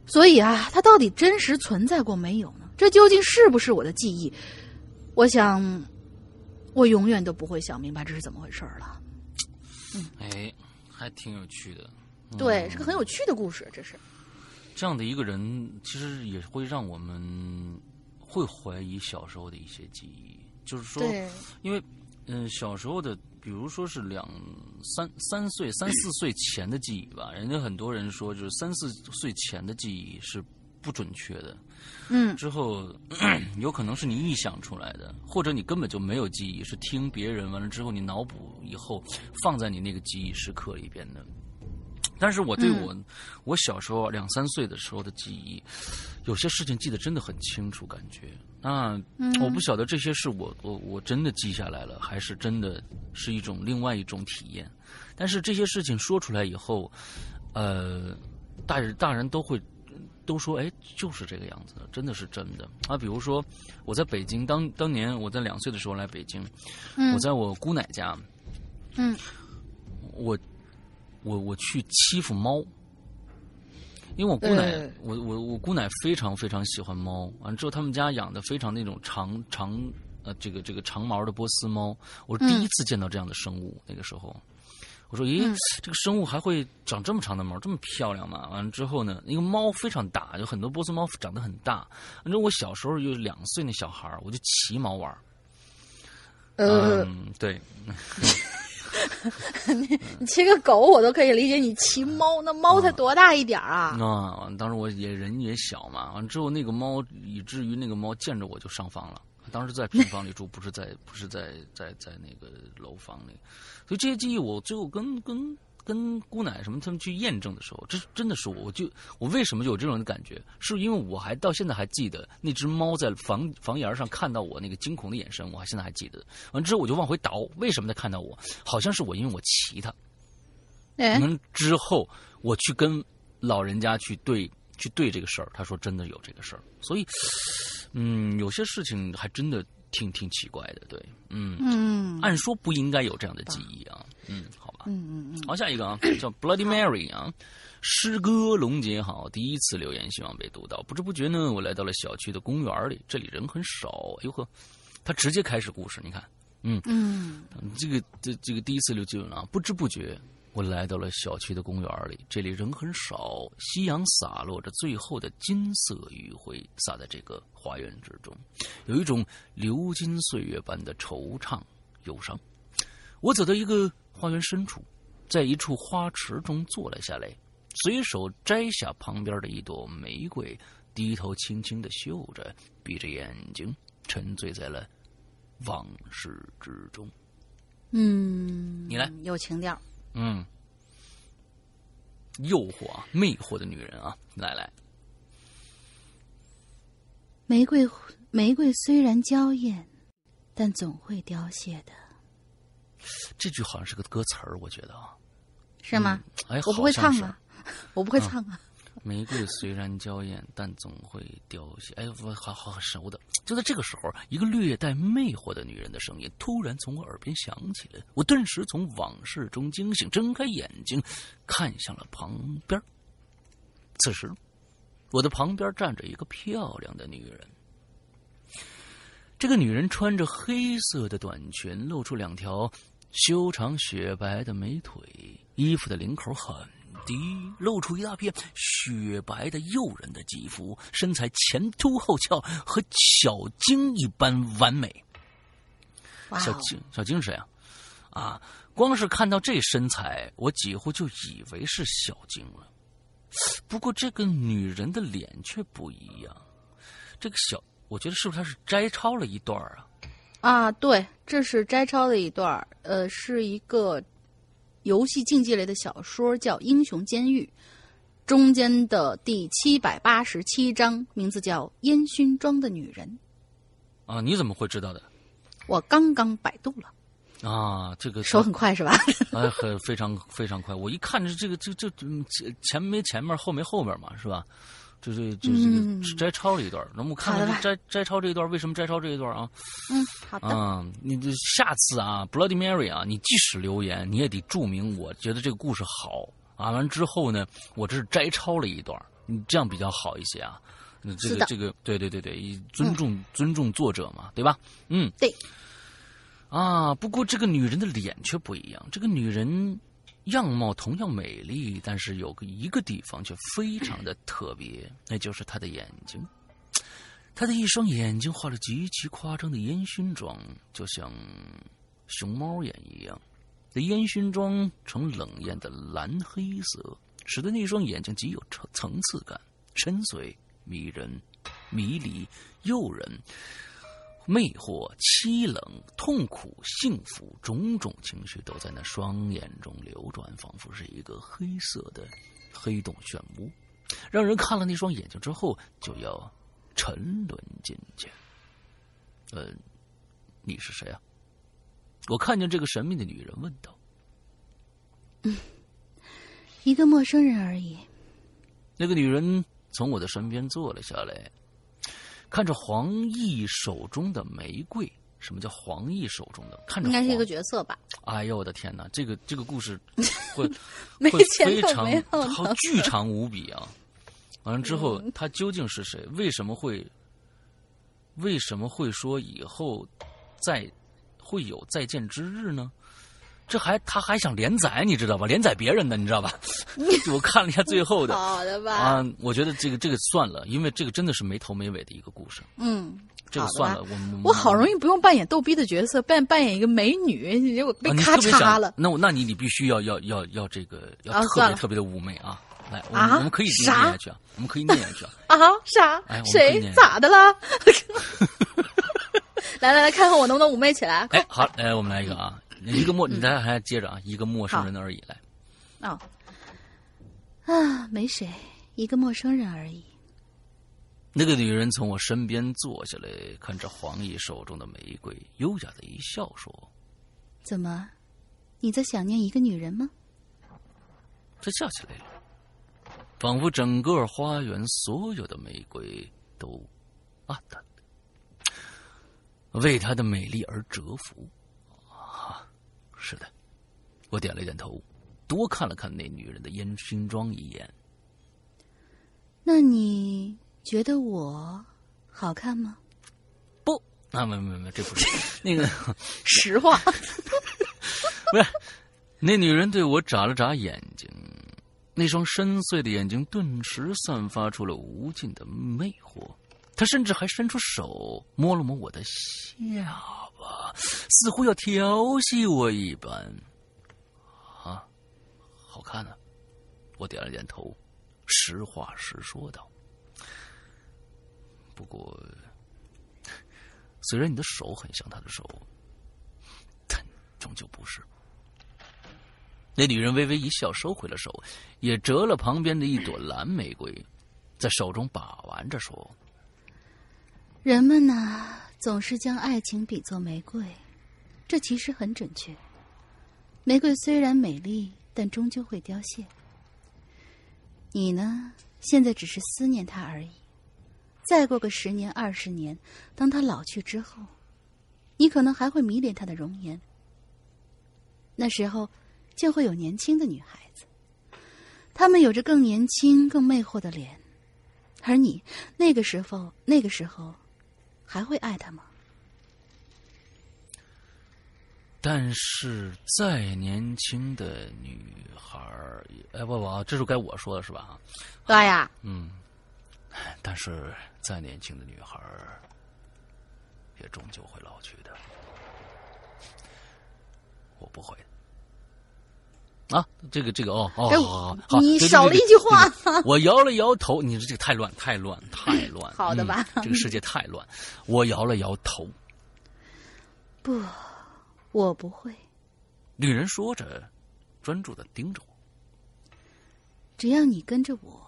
所以啊，它到底真实存在过没有呢？这究竟是不是我的记忆？我想，我永远都不会想明白这是怎么回事了。
嗯，哎，还挺有趣的。
对，是个很有趣的故事。这是
这样的一个人，其实也会让我们会怀疑小时候的一些记忆。就是说，因为嗯，小时候的，比如说是两三三岁、三四岁前的记忆吧，人家很多人说，就是三四岁前的记忆是不准确的。
嗯，
之后 有可能是你臆想出来的，或者你根本就没有记忆，是听别人完了之后你脑补以后放在你那个记忆时刻里边的。但是我对我我小时候两三岁的时候的记忆，有些事情记得真的很清楚，感觉啊，我不晓得这些是我我我真的记下来了，还是真的是一种另外一种体验。但是这些事情说出来以后，呃，大人大人都会。都说哎，就是这个样子，真的是真的。啊！比如说，我在北京当当年我在两岁的时候来北京，我在我姑奶家，
嗯，
我我我去欺负猫，因为我姑奶我我我姑奶非常非常喜欢猫，完之后他们家养的非常那种长长呃这个这个长毛的波斯猫，我是第一次见到这样的生物，那个时候。我说：“咦，这个生物还会长这么长的毛，这么漂亮吗？”完了之后呢，那个猫非常大，有很多波斯猫长得很大。反正我小时候有两岁那小孩我就骑猫玩嗯，对。
你你骑个狗我都可以理解，你骑猫，那猫才多大一点啊？
啊，当时我也人也小嘛。完了之后，那个猫以至于那个猫见着我就上房了。当时在平房里住，不是在不是在在在那个楼房里。所以这些记忆，我最后跟跟跟姑奶什么他们去验证的时候，这真的是我，我就我为什么有这种感觉？是因为我还到现在还记得那只猫在房房檐上看到我那个惊恐的眼神，我还现在还记得。完之后我就往回倒，为什么它看到我？好像是我因为我骑它。
嗯。
之后我去跟老人家去对去对这个事儿，他说真的有这个事儿。所以，嗯，有些事情还真的。挺挺奇怪的，对，嗯
嗯，
按说不应该有这样的记忆啊，嗯，好吧，
嗯嗯嗯，
好，下一个啊，叫 Bloody Mary 啊，诗歌龙姐好，第一次留言，希望被读到。不知不觉呢，我来到了小区的公园里，这里人很少。哎呦呵，他直接开始故事，你看，嗯
嗯，
这个这这个第一次留言啊，不知不觉。我来到了小区的公园里，这里人很少，夕阳洒落着最后的金色余晖，洒在这个花园之中，有一种流金岁月般的惆怅忧伤。我走到一个花园深处，在一处花池中坐了下来，随手摘下旁边的一朵玫瑰，低头轻轻的嗅着，闭着眼睛。沉醉在了往事之中。
嗯，
你来，
有情调。
嗯，诱惑、啊、魅惑的女人啊，来来。
玫瑰，玫瑰虽然娇艳，但总会凋谢的。
这句好像是个歌词儿，我觉得啊。
是吗？
哎，
我不会 唱啊，我不会唱啊。
玫瑰虽然娇艳，但总会凋谢。哎，我好好熟的。就在这个时候，一个略带魅惑的女人的声音突然从我耳边响起来，我顿时从往事中惊醒，睁开眼睛，看向了旁边。此时，我的旁边站着一个漂亮的女人。这个女人穿着黑色的短裙，露出两条修长雪白的美腿，衣服的领口很。低，露出一大片雪白的诱人的肌肤，身材前凸后翘，和小晶一般完美。小晶，小晶是谁啊？啊，光是看到这身材，我几乎就以为是小晶了。不过这个女人的脸却不一样。这个小，我觉得是不是她是摘抄了一段啊？
啊，对，这是摘抄的一段，呃，是一个。游戏竞技类的小说叫《英雄监狱》，中间的第七百八十七章名字叫《烟熏妆的女人》。
啊，你怎么会知道的？
我刚刚百度了。
啊，这个
手很快是吧？
哎，很非常非常快。我一看这这个这这前没前面后没后面嘛，是吧？就是就是摘抄了一段，那么我看看摘摘抄这一段为什么摘抄这一段啊？
嗯，好的。
嗯，你这下次啊，Bloody Mary 啊，你即使留言，你也得注明我觉得这个故事好啊。完之后呢，我这是摘抄了一段，你这样比较好一些啊。这个这个，对对对对，尊重尊重作者嘛，对吧？嗯，
对。
啊，不过这个女人的脸却不一样，这个女人。样貌同样美丽，但是有个一个地方却非常的特别，那就是她的眼睛。她的一双眼睛画了极其夸张的烟熏妆，就像熊猫眼一样。这烟熏妆呈冷艳的蓝黑色，使得那双眼睛极有层层次感，深邃、迷人、迷离、诱人。魅惑、凄冷、痛苦、幸福，种种情绪都在那双眼中流转，仿佛是一个黑色的黑洞漩涡，让人看了那双眼睛之后就要沉沦进去。嗯，你是谁啊？我看见这个神秘的女人问道。
嗯，一个陌生人而已。
那个女人从我的身边坐了下来。看着黄奕手中的玫瑰，什么叫黄奕手中的？看着
应该是一个角色吧？
哎呦我的天哪，这个这个故事 会
会
非常好巨长无比啊！完了之后，他究竟是谁？为什么会为什么会说以后再会有再见之日呢？这还他还想连载，你知道吧？连载别人的，你知道吧？我看了一下最后的，
好的吧？
啊，我觉得这个这个算了，因为这个真的是没头没尾的一个故事。
嗯，
这个算了，
我
我
好容易不用扮演逗逼的角色，扮扮演一个美女，结果被咔嚓了。
那我那你你必须要要要要这个要特别特别的妩媚啊！来，我们我们可以念下去啊，我们可以念下去啊！
啊啥？谁咋的了？来来来，看看我能不能妩媚起来！
哎，好，来我们来一个啊。一个陌，你再还接着啊，一个陌生人而已，来。
哦，啊，没谁，一个陌生人而已。
那个女人从我身边坐下来，看着黄奕手中的玫瑰，优雅的一笑，说：“
怎么，你在想念一个女人吗？”
她笑起来了，仿佛整个花园所有的玫瑰都暗淡，为她的美丽而折服。是的，我点了点头，多看了看那女人的烟熏妆一眼。
那你觉得我好看吗？
不，啊，没没没，这不是 那个
实话。
不是，那女人对我眨了眨眼睛，那双深邃的眼睛顿时散发出了无尽的魅惑。她甚至还伸出手摸了摸我的下。似乎要调戏我一般，啊，好看呢！我点了点头，实话实说道。不过，虽然你的手很像他的手，但终究不是。那女人微微一笑，收回了手，也折了旁边的一朵蓝玫瑰，在手中把玩着说：“
人们呢，总是将爱情比作玫瑰，这其实很准确。玫瑰虽然美丽，但终究会凋谢。你呢，现在只是思念他而已。再过个十年、二十年，当他老去之后，你可能还会迷恋他的容颜。那时候。”就会有年轻的女孩子，她们有着更年轻、更魅惑的脸，而你那个时候，那个时候，还会爱他吗？
但是再年轻的女孩儿，哎不不，这是该我说的是吧？
对呀。
嗯，但是再年轻的女孩儿，也终究会老去的。我不会。啊，这个这个哦哦，好好，
你少了一句话。
我摇了摇头，你说这个太乱，太乱，太 乱。
好的吧？
这个世界太乱。我摇了摇头。
不，我不会。
女人说着，专注的盯着我。
只要你跟着我，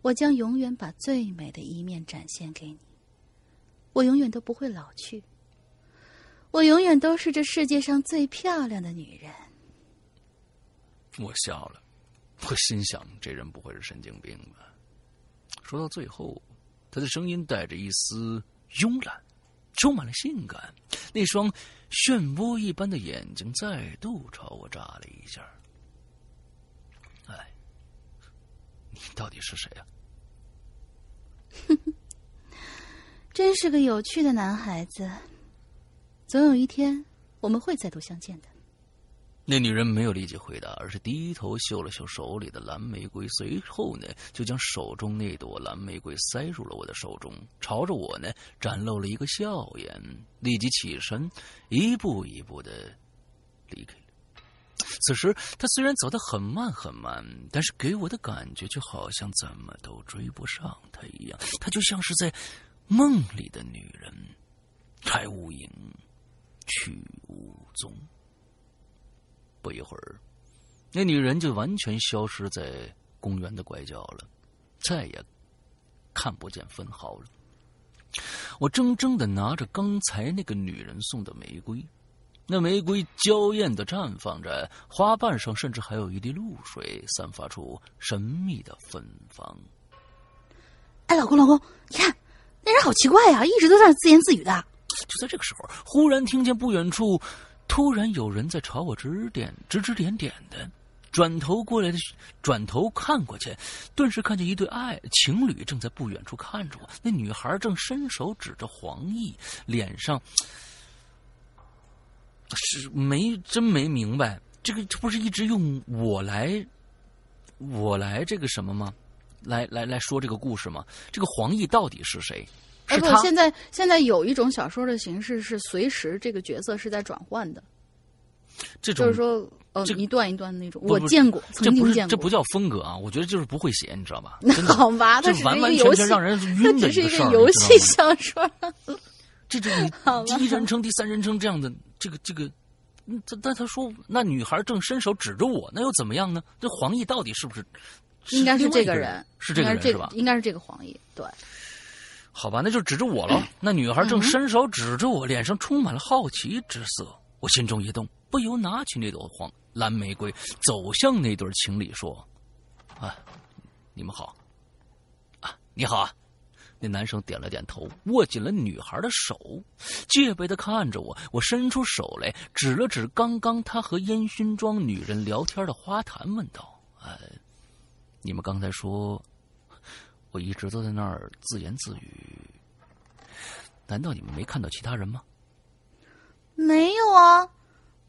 我将永远把最美的一面展现给你。我永远都不会老去。我永远都是这世界上最漂亮的女人。
我笑了，我心想：这人不会是神经病吧？说到最后，他的声音带着一丝慵懒，充满了性感。那双漩涡一般的眼睛再度朝我眨了一下。哎，你到底是谁啊？
真是个有趣的男孩子。总有一天，我们会再度相见的。
那女人没有立即回答，而是低头嗅了嗅手里的蓝玫瑰，随后呢，就将手中那朵蓝玫瑰塞入了我的手中，朝着我呢展露了一个笑颜，立即起身，一步一步的离开了。此时，她虽然走得很慢很慢，但是给我的感觉就好像怎么都追不上她一样。她就像是在梦里的女人，来无影，去无踪。不一会儿，那女人就完全消失在公园的拐角了，再也看不见分毫了。我怔怔的拿着刚才那个女人送的玫瑰，那玫瑰娇艳的绽放着，花瓣上甚至还有一滴露水，散发出神秘的芬芳。
哎，老公，老公，你看那人好奇怪呀，一直都在那自言自语的。
就在这个时候，忽然听见不远处。突然有人在朝我指点指指点点的，转头过来的，转头看过去，顿时看见一对爱情侣正在不远处看着我。那女孩正伸手指着黄奕，脸上是没真没明白，这个这不是一直用我来，我来这个什么吗？来来来说这个故事吗？这个黄奕到底是谁？
哎不，现在现在有一种小说的形式是随时这个角色是在转换的，
这种
就是说呃一段一段那种，我见过，曾经见过，
这不叫风格啊，我觉得就是不会写，你知道吧？
好吧，
这完完全全让人晕的
一个游戏小说。
这种 第一人称、第三人称这样的，这个这个，他但他说那女孩正伸手指着我，那又怎么样呢？这黄奕到底是不是？
应该是这个
人，
是
这个人
是
吧？
应该是这个黄奕，对。
好吧，那就指着我了。那女孩正伸手指着我，脸上充满了好奇之色。我心中一动，不由拿起那朵黄蓝玫瑰，走向那对情侣，说：“啊，你们好。啊，你好啊。”那男生点了点头，握紧了女孩的手，戒备的看着我。我伸出手来，指了指刚刚他和烟熏妆女人聊天的花坛，问道：“呃，你们刚才说？”我一直都在那儿自言自语，难道你们没看到其他人吗？
没有啊，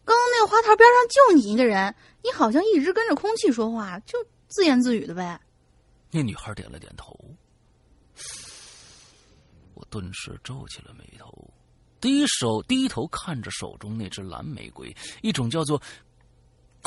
刚刚那个花坛边上就你一个人，你好像一直跟着空气说话，就自言自语的呗。
那女孩点了点头，我顿时皱起了眉头，低手低头看着手中那只蓝玫瑰，一种叫做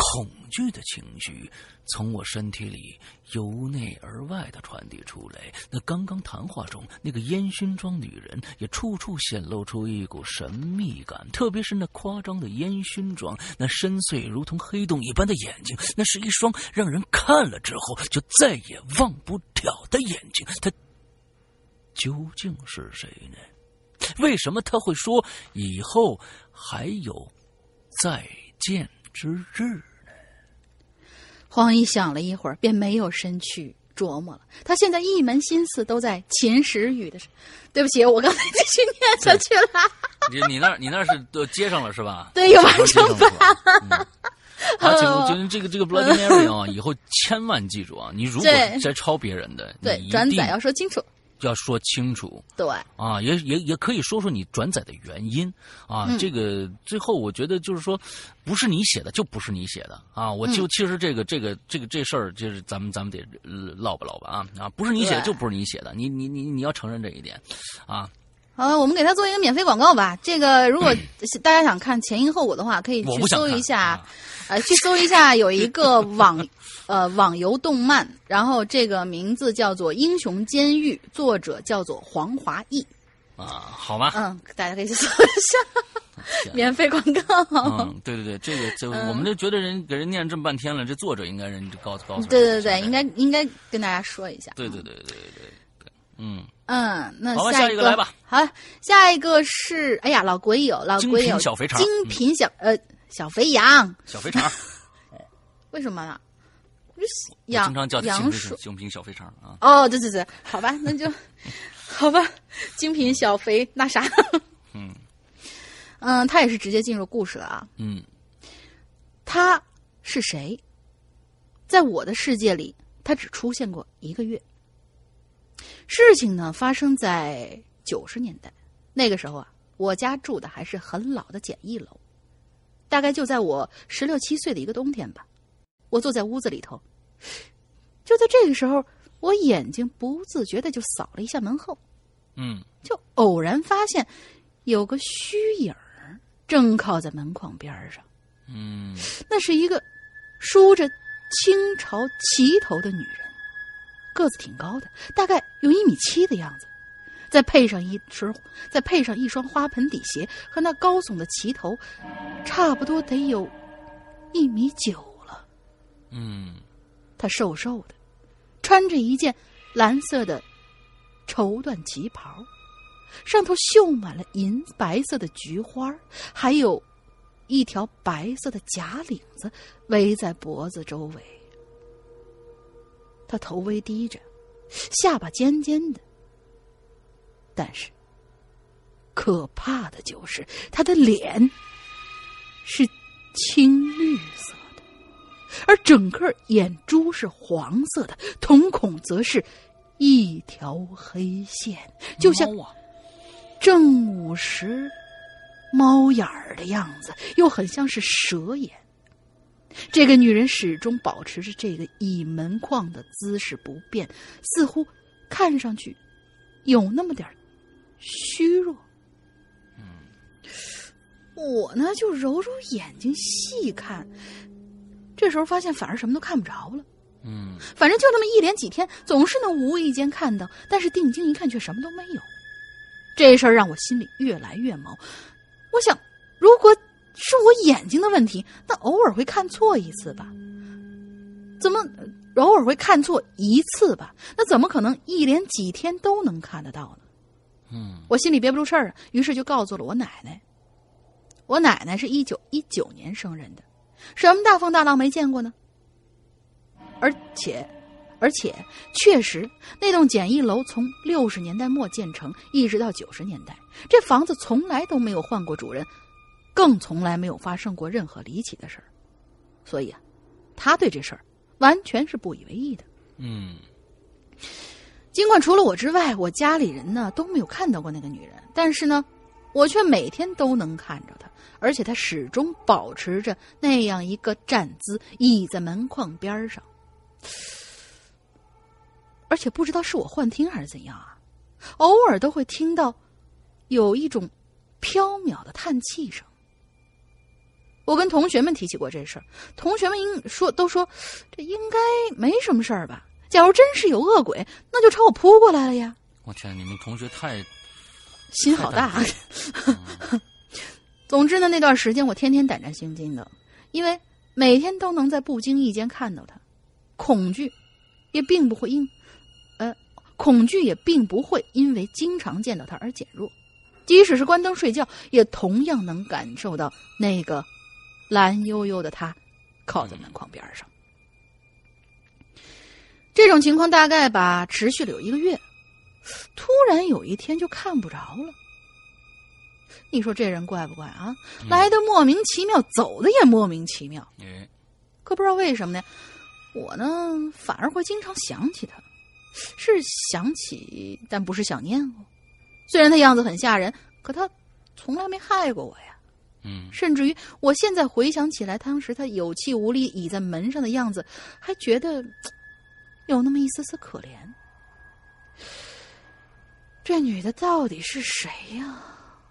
恐惧的情绪从我身体里由内而外的传递出来。那刚刚谈话中，那个烟熏妆女人也处处显露出一股神秘感，特别是那夸张的烟熏妆，那深邃如同黑洞一般的眼睛，那是一双让人看了之后就再也忘不掉的眼睛。她究竟是谁呢？为什么他会说以后还有再见之日呢？
黄奕想了一会儿，便没有深去琢磨了。他现在一门心思都在秦时雨的事。对不起，我刚才继续念下去了。
你你那你那是都接上了是吧？
对，有完成版。
而且我觉得这个这个 Bloody Mary 啊，以后千万记住啊！你如果在抄别人的，
对转载要说清楚。
要说清楚，
对
啊，也也也可以说说你转载的原因啊。这个最后我觉得就是说，不是你写的就不是你写的啊。我就其实这个这个这个这事儿，就是咱们咱们得唠吧唠吧啊啊，不是你写的就不是你写的，你你你你要承认这一点啊。
好，我们给他做一个免费广告吧。这个如果 大家想看前因后果的话，可以去搜一下，呃，去搜一下有一个网。呃，网游动漫，然后这个名字叫做《英雄监狱》，作者叫做黄华义。
啊，好吧。
嗯，大家可以去搜一下，免费广告。
嗯，对对对，这个就我们就觉得人给人念这么半天了，这作者应该人告诉告诉。
对对对，应该应该跟大家说一下。
对对对对对对，嗯
嗯，那
下
一
个来吧。
好，下一个是，哎呀，老鬼友，老鬼友，
小肥肠，
精品小呃小肥羊，
小肥肠。
为什么呢？
经常叫
羊
水精品小肥肠啊！
哦，对对对，好吧，那就 好吧，精品小肥那啥，嗯嗯，他也是直接进入故事了啊。
嗯，
他是谁？在我的世界里，他只出现过一个月。事情呢，发生在九十年代，那个时候啊，我家住的还是很老的简易楼，大概就在我十六七岁的一个冬天吧。我坐在屋子里头，就在这个时候，我眼睛不自觉的就扫了一下门后，
嗯，
就偶然发现有个虚影儿正靠在门框边上，
嗯，
那是一个梳着清朝旗头的女人，个子挺高的，大概有一米七的样子，再配上一身，再配上一双花盆底鞋和那高耸的旗头，差不多得有一米九了。
嗯，
他瘦瘦的，穿着一件蓝色的绸缎旗袍，上头绣满了银白色的菊花，还有一条白色的假领子围在脖子周围。他头微低着，下巴尖尖的，但是可怕的就是他的脸是青绿色的。而整个眼珠是黄色的，瞳孔则是一条黑线，就像正午时猫眼儿的样子，又很像是蛇眼。这个女人始终保持着这个倚门框的姿势不变，似乎看上去有那么点虚弱。
嗯，
我呢就揉揉眼睛细看。这时候发现反而什么都看不着了，
嗯，
反正就那么一连几天，总是能无意间看到，但是定睛一看却什么都没有。这事儿让我心里越来越毛。我想，如果是我眼睛的问题，那偶尔会看错一次吧？怎么偶尔会看错一次吧？那怎么可能一连几天都能看得到呢？
嗯，
我心里憋不住事儿啊，于是就告诉了我奶奶。我奶奶是一九一九年生人的。什么大风大浪没见过呢？而且，而且，确实，那栋简易楼从六十年代末建成，一直到九十年代，这房子从来都没有换过主人，更从来没有发生过任何离奇的事儿。所以啊，他对这事儿完全是不以为意的。
嗯。
尽管除了我之外，我家里人呢都没有看到过那个女人，但是呢，我却每天都能看着她。而且她始终保持着那样一个站姿，倚在门框边上。而且不知道是我幻听还是怎样啊，偶尔都会听到有一种飘渺的叹气声。我跟同学们提起过这事儿，同学们应说都说这应该没什么事儿吧。假如真是有恶鬼，那就朝我扑过来了呀！
我天，你们同学太
心好大。总之呢，那段时间我天天胆战心惊的，因为每天都能在不经意间看到他，恐惧也并不会因，呃，恐惧也并不会因为经常见到他而减弱。即使是关灯睡觉，也同样能感受到那个蓝悠悠的他靠在门框边上。这种情况大概吧持续了有一个月，突然有一天就看不着了。你说这人怪不怪啊？来的莫名其妙，走的也莫名其妙。可不知道为什么呢？我呢反而会经常想起他，是想起，但不是想念哦。虽然他样子很吓人，可他从来没害过我呀。
嗯，
甚至于我现在回想起来，当时他有气无力倚在门上的样子，还觉得有那么一丝丝可怜。这女的到底是谁呀？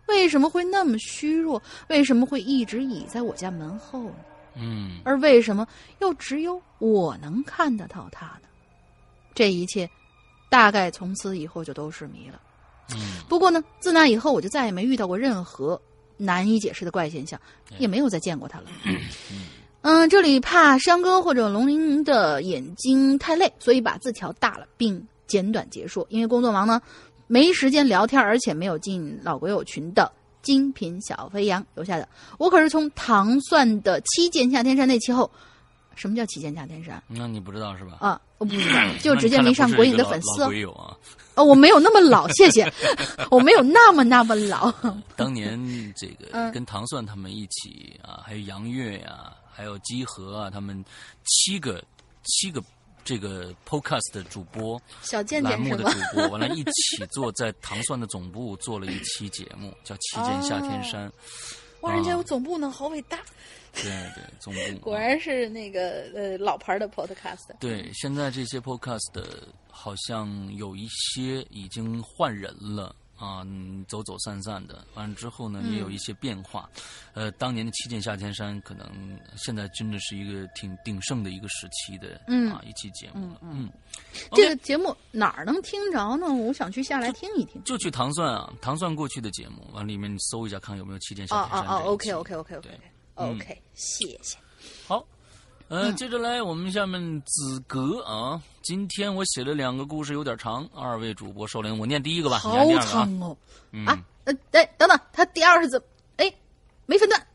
为什么会那么虚弱？为什么会一直倚在我家门后呢？
嗯，
而为什么又只有我能看得到她呢？这一切，大概从此以后就都是谜了。
嗯，
不过呢，自那以后我就再也没遇到过任何难以解释的怪现象，也没有再见过他了。嗯，这里怕山哥或者龙鳞的眼睛太累，所以把字调大了，并简短结束。因为工作忙呢。没时间聊天，而且没有进老鬼友群的精品小飞羊留下的。我可是从糖蒜的七剑下天山那期后，什么叫七剑下天山？
那你不知道是吧？
啊，我不知道，就直接迷上国影的粉丝。
鬼友啊！
哦，我没有那么老，谢谢，我没有那么那么老。
当年这个跟唐蒜他们一起啊，还有杨月呀，还有基和啊，他们七个七个。这个 Podcast 的主播，
小贱
栏目的主播，完了，一起坐在唐蒜的总部做了一期节目，叫《七剑下天山》。
哇，人家有总部呢，好伟大！
对对，总部
果然是那个呃老牌的 Podcast。
对，现在这些 Podcast 好像有一些已经换人了。啊，走走散散的，完了之后呢，也有一些变化。呃，当年的七剑下天山，可能现在真的是一个挺鼎盛的一个时期的嗯啊一期节目了。嗯，
这个节目哪儿能听着呢？我想去下来听一听。
就去糖蒜啊，糖蒜过去的节目，完里面你搜一下，看有没有七剑下天山。
哦哦哦，OK OK OK OK OK，谢谢。
好。嗯，接着来，我们下面子格啊。今天我写了两个故事，有点长。二位主播受领，我念第一个吧。
好长哦！
啊，
呃，哎，等等，他第二是怎？哎，没分段，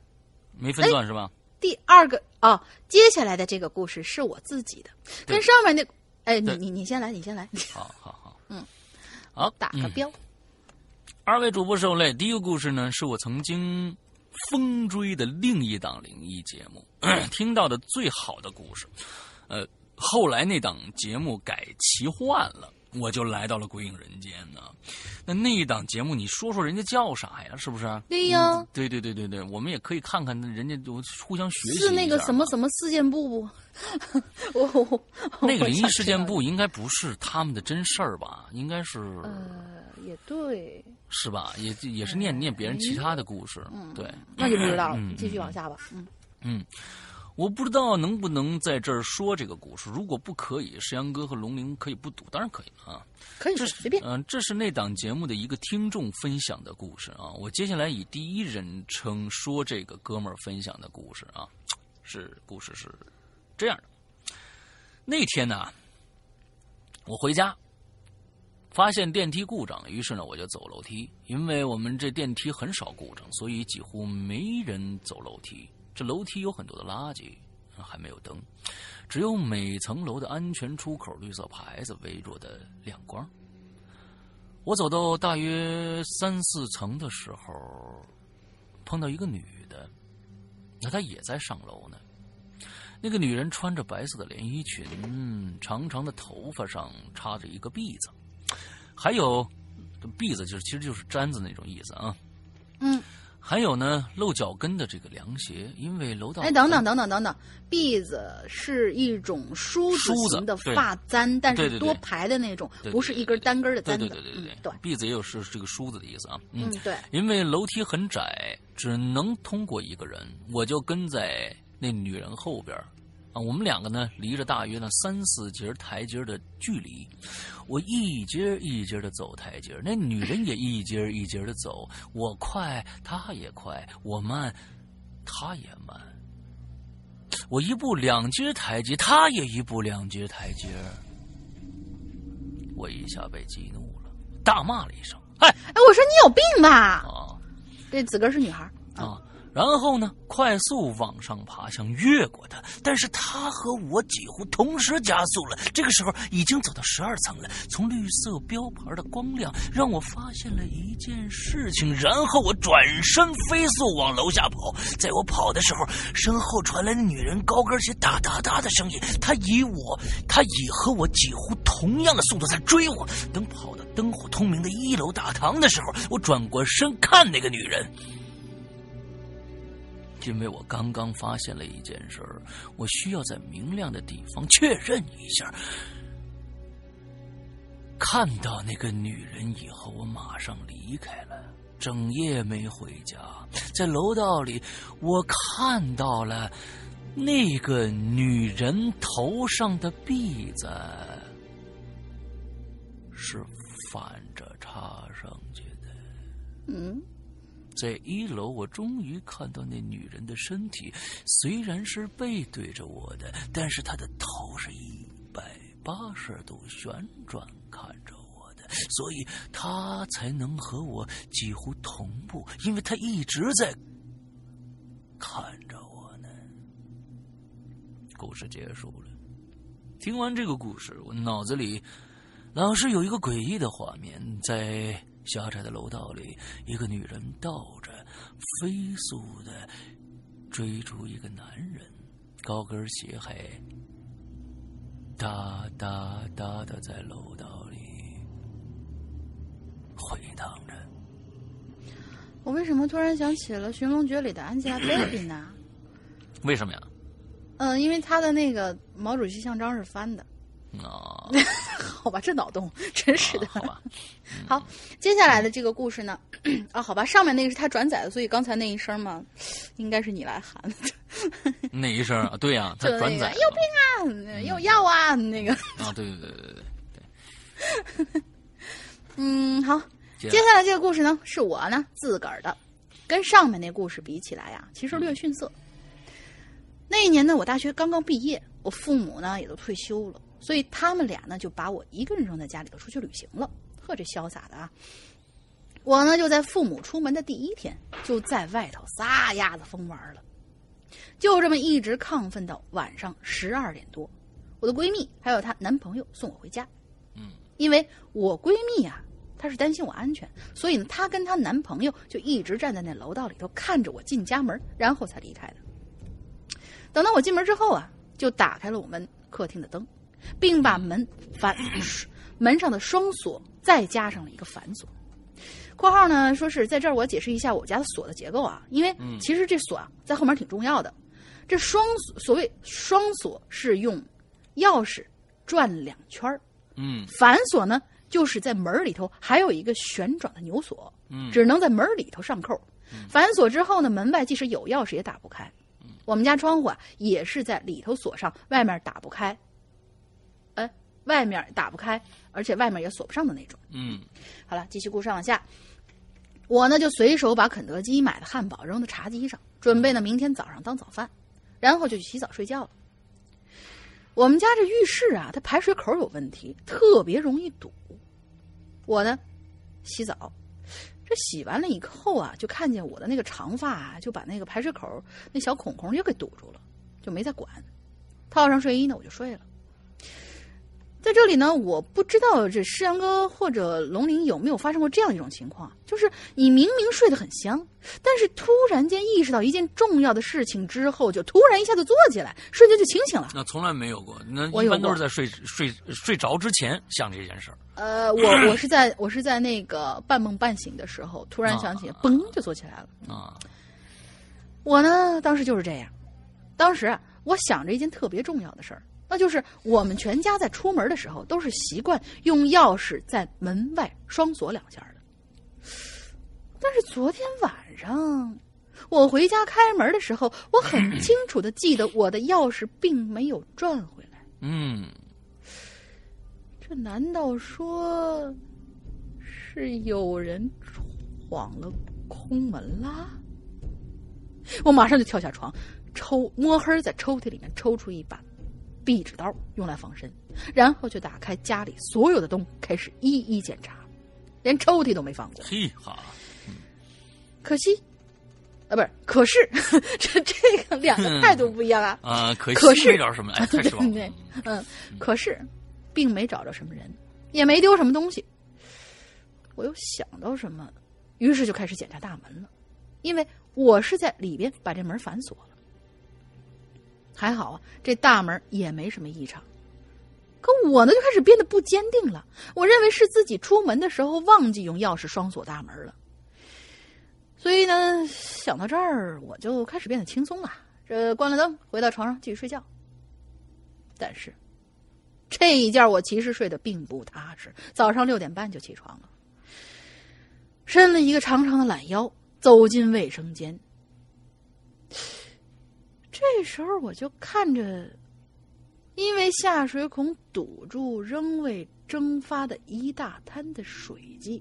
没分段是吧？
第二个哦，接下来的这个故事是我自己的，跟上面那……哎，你你你先来，你先来。
好好好，
嗯，
好，
打个标。
二位主播受累，第一个故事呢，是我曾经。风追的另一档灵异节目，听到的最好的故事。呃，后来那档节目改奇幻了，我就来到了鬼影人间呢。那那一档节目，你说说人家叫啥呀？是不是？
对呀，
对对对对对，我们也可以看看人家就互相学习
是那个什么什么事件部不？我
那个灵异事件部应该不是他们的真事儿吧？应该是。
呃，也对。
是吧？也也是念念别人其他的故事，嗯对，
那就不知道了。继续往下吧。
嗯嗯，我不知道能不能在这儿说这个故事。如果不可以，石阳哥和龙鳞可以不赌，当然可以啊。
可以，
这
随便。
嗯，这是那档节目的一个听众分享的故事啊。我接下来以第一人称说这个哥们儿分享的故事啊。是故事是这样的。那天呢，我回家。发现电梯故障，于是呢，我就走楼梯。因为我们这电梯很少故障，所以几乎没人走楼梯。这楼梯有很多的垃圾，还没有灯，只有每层楼的安全出口绿色牌子微弱的亮光。我走到大约三四层的时候，碰到一个女的，那她也在上楼呢。那个女人穿着白色的连衣裙，长长的头发上插着一个篦子。还有，篦子就是其实就是簪子那种意思啊。
嗯，
还有呢，露脚跟的这个凉鞋，因为楼道
哎，等等等等等等，篦子是一种梳子型的发簪，但是多排的那种，不是一根单根的簪
子。对对对对对，篦子也有是这个梳子的意思啊。
嗯，对。
因为楼梯很窄，只能通过一个人，我就跟在那女人后边。啊，我们两个呢，离着大约呢三四节台阶的距离，我一节一节的走台阶，那女人也一节一节的走，我快，她也快，我慢，她也慢，我一步两阶台阶，她也一步两阶台阶，我一下被激怒了，大骂了一声：“哎
哎，我说你有病吧？”啊，这子哥是女孩
啊。然后呢，快速往上爬，想越过他，但是他和我几乎同时加速了。这个时候已经走到十二层了，从绿色标牌的光亮让我发现了一件事情。然后我转身飞速往楼下跑，在我跑的时候，身后传来女人高跟鞋哒哒哒的声音。她以我，她以和我几乎同样的速度在追我。等跑到灯火通明的一楼大堂的时候，我转过身看那个女人。因为我刚刚发现了一件事儿，我需要在明亮的地方确认一下。看到那个女人以后，我马上离开了，整夜没回家。在楼道里，我看到了那个女人头上的篦子是反着插上去的。
嗯。
在一楼，我终于看到那女人的身体，虽然是背对着我的，但是她的头是一百八十度旋转看着我的，所以她才能和我几乎同步，因为她一直在看着我呢。故事结束了，听完这个故事，我脑子里老是有一个诡异的画面在。狭窄的楼道里，一个女人倒着，飞速的追逐一个男人，高跟鞋还哒哒哒的在楼道里回荡着。
我为什么突然想起了《寻龙诀》里的 Angelababy 呢？
为什么呀？
嗯，因为他的那个毛主席像章是翻的。
啊，
好吧，这脑洞真是的。
好吧，
好，接下来的这个故事呢，啊，好吧，上面那个是他转载的，所以刚才那一声嘛，应该是你来喊的。
那一声啊，对呀，他转载。
有病啊，有药啊，那个。
啊，对对对对
对对。嗯，好，接下来这个故事呢，是我呢自个儿的，跟上面那故事比起来呀，其实略逊色。那一年呢，我大学刚刚毕业，我父母呢也都退休了。所以他们俩呢，就把我一个人扔在家里头出去旅行了。呵，这潇洒的啊！我呢，就在父母出门的第一天，就在外头撒丫子疯玩了。就这么一直亢奋到晚上十二点多，我的闺蜜还有她男朋友送我回家。
嗯，
因为我闺蜜啊，她是担心我安全，所以呢，她跟她男朋友就一直站在那楼道里头看着我进家门，然后才离开的。等到我进门之后啊，就打开了我们客厅的灯。并把门反门上的双锁再加上了一个反锁。括号呢，说是在这儿我解释一下我家的锁的结构啊，因为其实这锁啊在后面挺重要的。这双锁所谓双锁是用钥匙转两圈儿，
嗯，
反锁呢就是在门里头还有一个旋转的钮锁，
嗯，
只能在门里头上扣。反锁之后呢，门外即使有钥匙也打不开。我们家窗户啊也是在里头锁上，外面打不开。外面打不开，而且外面也锁不上的那种。
嗯，
好了，继续故事往下。我呢就随手把肯德基买的汉堡扔到茶几上，准备呢明天早上当早饭，然后就去洗澡睡觉了。我们家这浴室啊，它排水口有问题，特别容易堵。我呢洗澡，这洗完了以后啊，就看见我的那个长发啊，就把那个排水口那小孔孔又给堵住了，就没再管。套上睡衣呢，我就睡了。在这里呢，我不知道这诗阳哥或者龙鳞有没有发生过这样一种情况，就是你明明睡得很香，但是突然间意识到一件重要的事情之后，就突然一下子坐起来，瞬间就清醒了。
那从来没有过，那
我
一般都是在睡睡睡着之前想这件事儿。
呃，我我是在我是在那个半梦半醒的时候，突然想起，嘣就坐起来了。
啊，
我呢，当时就是这样，当时啊，我想着一件特别重要的事儿。那就是我们全家在出门的时候都是习惯用钥匙在门外双锁两下的。但是昨天晚上我回家开门的时候，我很 清楚的记得我的钥匙并没有转回来。
嗯，
这难道说是有人闯了空门啦？我马上就跳下床，抽摸黑在抽屉里面抽出一把。壁纸刀用来防身，然后就打开家里所有的灯，开始一一检查，连抽屉都没放过。
嘿哈，
可惜，啊，不是，可是 这这个两个态度不一样啊。
啊，可
可是
没找什么，哎，太失望了。
嗯，可是并没找着什么人，也没丢什么东西。我又想到什么，于是就开始检查大门了，因为我是在里边把这门反锁了。还好啊，这大门也没什么异常。可我呢，就开始变得不坚定了。我认为是自己出门的时候忘记用钥匙双锁大门了。所以呢，想到这儿，我就开始变得轻松了。这关了灯，回到床上继续睡觉。但是，这一觉我其实睡得并不踏实。早上六点半就起床了，伸了一个长长的懒腰，走进卫生间。这时候我就看着，因为下水孔堵住仍未蒸发的一大滩的水迹，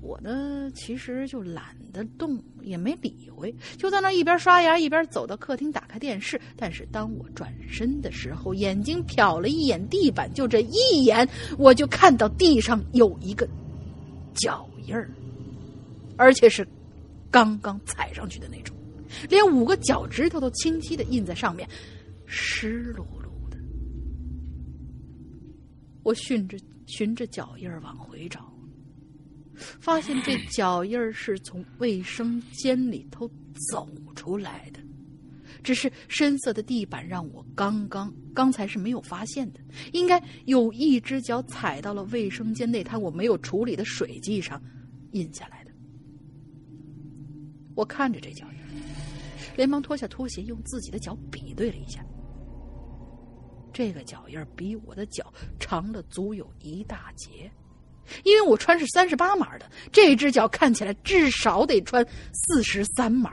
我呢其实就懒得动，也没理会，就在那一边刷牙一边走到客厅打开电视。但是当我转身的时候，眼睛瞟了一眼地板，就这一眼，我就看到地上有一个脚印儿，而且是刚刚踩上去的那种。连五个脚趾头都清晰的印在上面，湿漉漉的。我循着循着脚印往回找，发现这脚印是从卫生间里头走出来的，只是深色的地板让我刚刚刚才是没有发现的，应该有一只脚踩到了卫生间那滩我没有处理的水迹上，印下来的。我看着这脚。连忙脱下拖鞋，用自己的脚比对了一下。这个脚印比我的脚长了足有一大截，因为我穿是三十八码的，这只脚看起来至少得穿四十三码。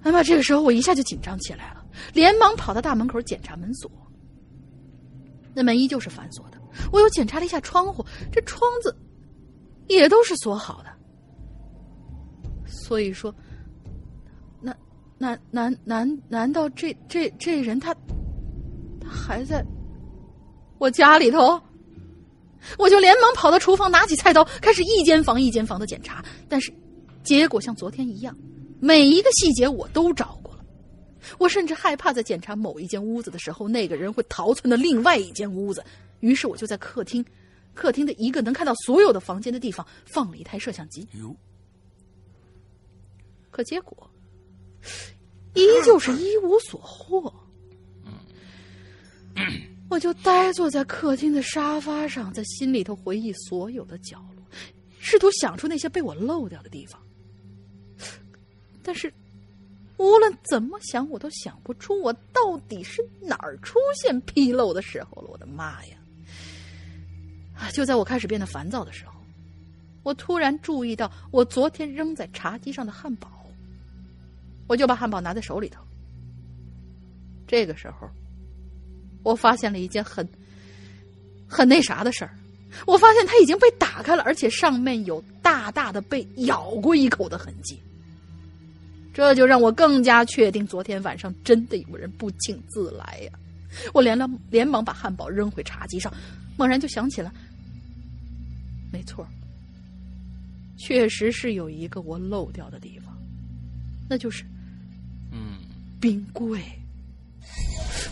哎妈！这个时候我一下就紧张起来了，连忙跑到大门口检查门锁。那门依旧是反锁的。我又检查了一下窗户，这窗子也都是锁好的。所以说。难难难难道这这这人他他还在我家里头？我就连忙跑到厨房，拿起菜刀，开始一间房一间房的检查。但是结果像昨天一样，每一个细节我都找过了。我甚至害怕在检查某一间屋子的时候，那个人会逃窜到另外一间屋子。于是我就在客厅，客厅的一个能看到所有的房间的地方放了一台摄像机。可结果。依旧是一无所获，我就呆坐在客厅的沙发上，在心里头回忆所有的角落，试图想出那些被我漏掉的地方。但是，无论怎么想，我都想不出我到底是哪儿出现纰漏的时候了。我的妈呀！就在我开始变得烦躁的时候，我突然注意到我昨天扔在茶几上的汉堡。我就把汉堡拿在手里头。这个时候，我发现了一件很、很那啥的事儿。我发现它已经被打开了，而且上面有大大的被咬过一口的痕迹。这就让我更加确定，昨天晚上真的有人不请自来呀！我连了，连忙把汉堡扔回茶几上，猛然就想起了，没错，确实是有一个我漏掉的地方，那就是。冰柜，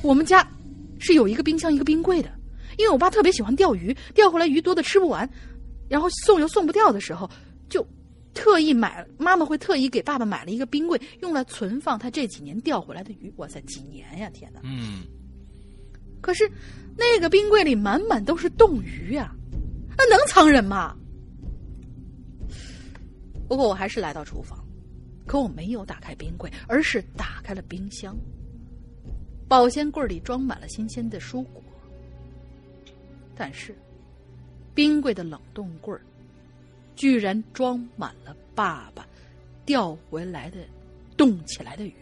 我们家是有一个冰箱一个冰柜的，因为我爸特别喜欢钓鱼，钓回来鱼多的吃不完，然后送又送不掉的时候，就特意买，妈妈会特意给爸爸买了一个冰柜，用来存放他这几年钓回来的鱼。哇塞，几年呀！天哪！
嗯。
可是那个冰柜里满满都是冻鱼呀，那能藏人吗？不过我还是来到厨房，可我没有打开冰柜，而是打开了冰箱。保鲜柜里装满了新鲜的蔬果，但是冰柜的冷冻柜居然装满了爸爸钓回来的冻起来的鱼。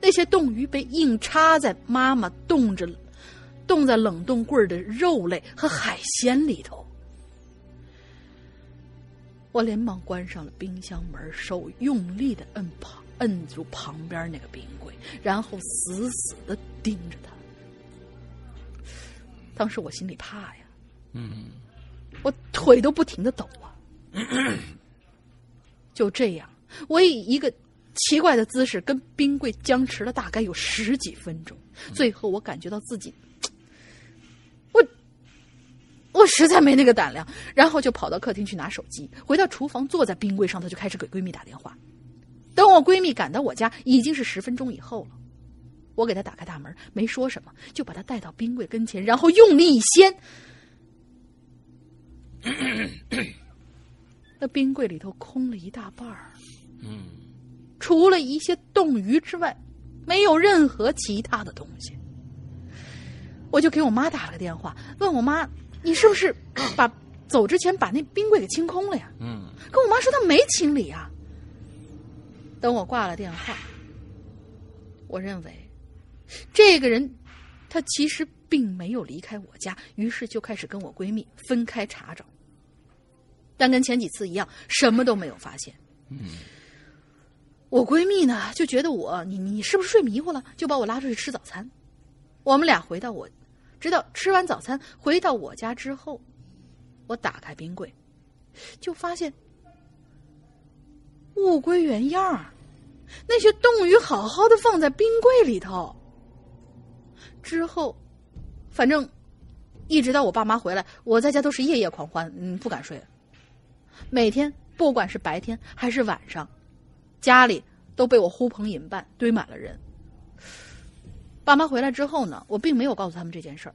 那些冻鱼被硬插在妈妈冻着、冻在冷冻柜的肉类和海鲜里头。我连忙关上了冰箱门，手用力的摁旁摁住旁边那个冰柜，然后死死的盯着他。当时我心里怕呀，
嗯，
我腿都不停的抖啊。就这样，我以一个奇怪的姿势跟冰柜僵持了大概有十几分钟，最后我感觉到自己，我我实在没那个胆量，然后就跑到客厅去拿手机，回到厨房坐在冰柜上头就开始给闺蜜打电话。等我闺蜜赶到我家，已经是十分钟以后了。我给她打开大门，没说什么，就把她带到冰柜跟前，然后用力一掀，那冰柜里头空了一大半儿。
嗯，
除了一些冻鱼之外，没有任何其他的东西。我就给我妈打了个电话，问我妈：“你是不是把走之前把那冰柜给清空了呀？”
嗯，
可我妈说她没清理啊。等我挂了电话，我认为这个人他其实并没有离开我家，于是就开始跟我闺蜜分开查找。但跟前几次一样，什么都没有发现。
嗯，
我闺蜜呢就觉得我你你是不是睡迷糊了，就把我拉出去吃早餐。我们俩回到我，直到吃完早餐回到我家之后，我打开冰柜，就发现物归原样儿。那些冻鱼好好的放在冰柜里头。之后，反正一直到我爸妈回来，我在家都是夜夜狂欢，嗯，不敢睡。每天不管是白天还是晚上，家里都被我呼朋引伴，堆满了人。爸妈回来之后呢，我并没有告诉他们这件事儿。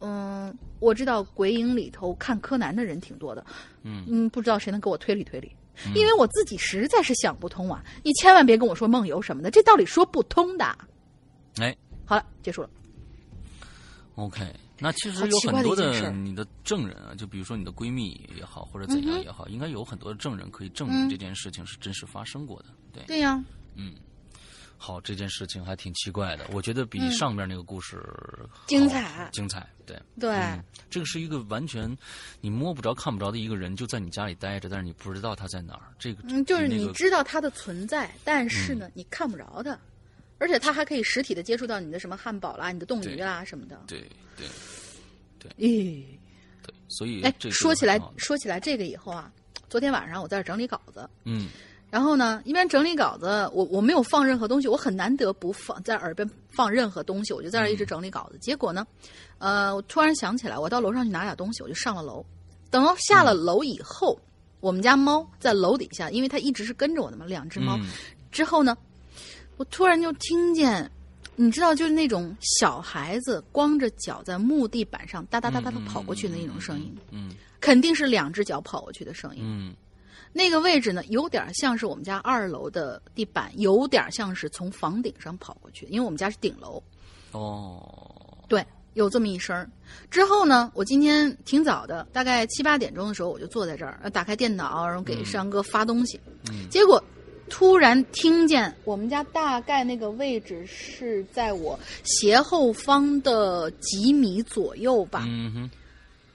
嗯，我知道鬼影里头看柯南的人挺多的，
嗯
嗯，不知道谁能给我推理推理。因为我自己实在是想不通啊！你千万别跟我说梦游什么的，这道理说不通的。
哎，
好了，结束了。
OK，那其实有很多的你的证人啊，就比如说你的闺蜜也好，或者怎样也好，应该有很多的证人可以证明这件事情是真实发生过的。对，
对呀，
嗯。好，这件事情还挺奇怪的，我觉得比上面那个故事
精彩，
精彩。对
对、
嗯，这个是一个完全你摸不着、看不着的一个人，就在你家里待着，但是你不知道他在哪儿。这个
嗯，就是你知道他的存在，但是呢，你看不着他，而且他还可以实体的接触到你的什么汉堡啦、你的冻鱼啦什么的。
对对对，
咦，
对，所以
哎，说起来说起来这个以后啊，昨天晚上我在这整理稿子，
嗯。
然后呢，一边整理稿子，我我没有放任何东西，我很难得不放在耳边放任何东西，我就在那一直整理稿子。结果呢，呃，我突然想起来，我到楼上去拿点东西，我就上了楼。等到下了楼以后，嗯、我们家猫在楼底下，因为它一直是跟着我的嘛，两只猫。
嗯、
之后呢，我突然就听见，你知道，就是那种小孩子光着脚在木地板上哒哒哒哒的跑过去的那种声音，
嗯，
肯定是两只脚跑过去的声音，
嗯。
那个位置呢，有点像是我们家二楼的地板，有点像是从房顶上跑过去，因为我们家是顶楼。
哦，
对，有这么一声。之后呢，我今天挺早的，大概七八点钟的时候，我就坐在这儿，打开电脑，然后给山哥发东西。
嗯。
结果突然听见我们家大概那个位置是在我斜后方的几米左右吧。
嗯哼。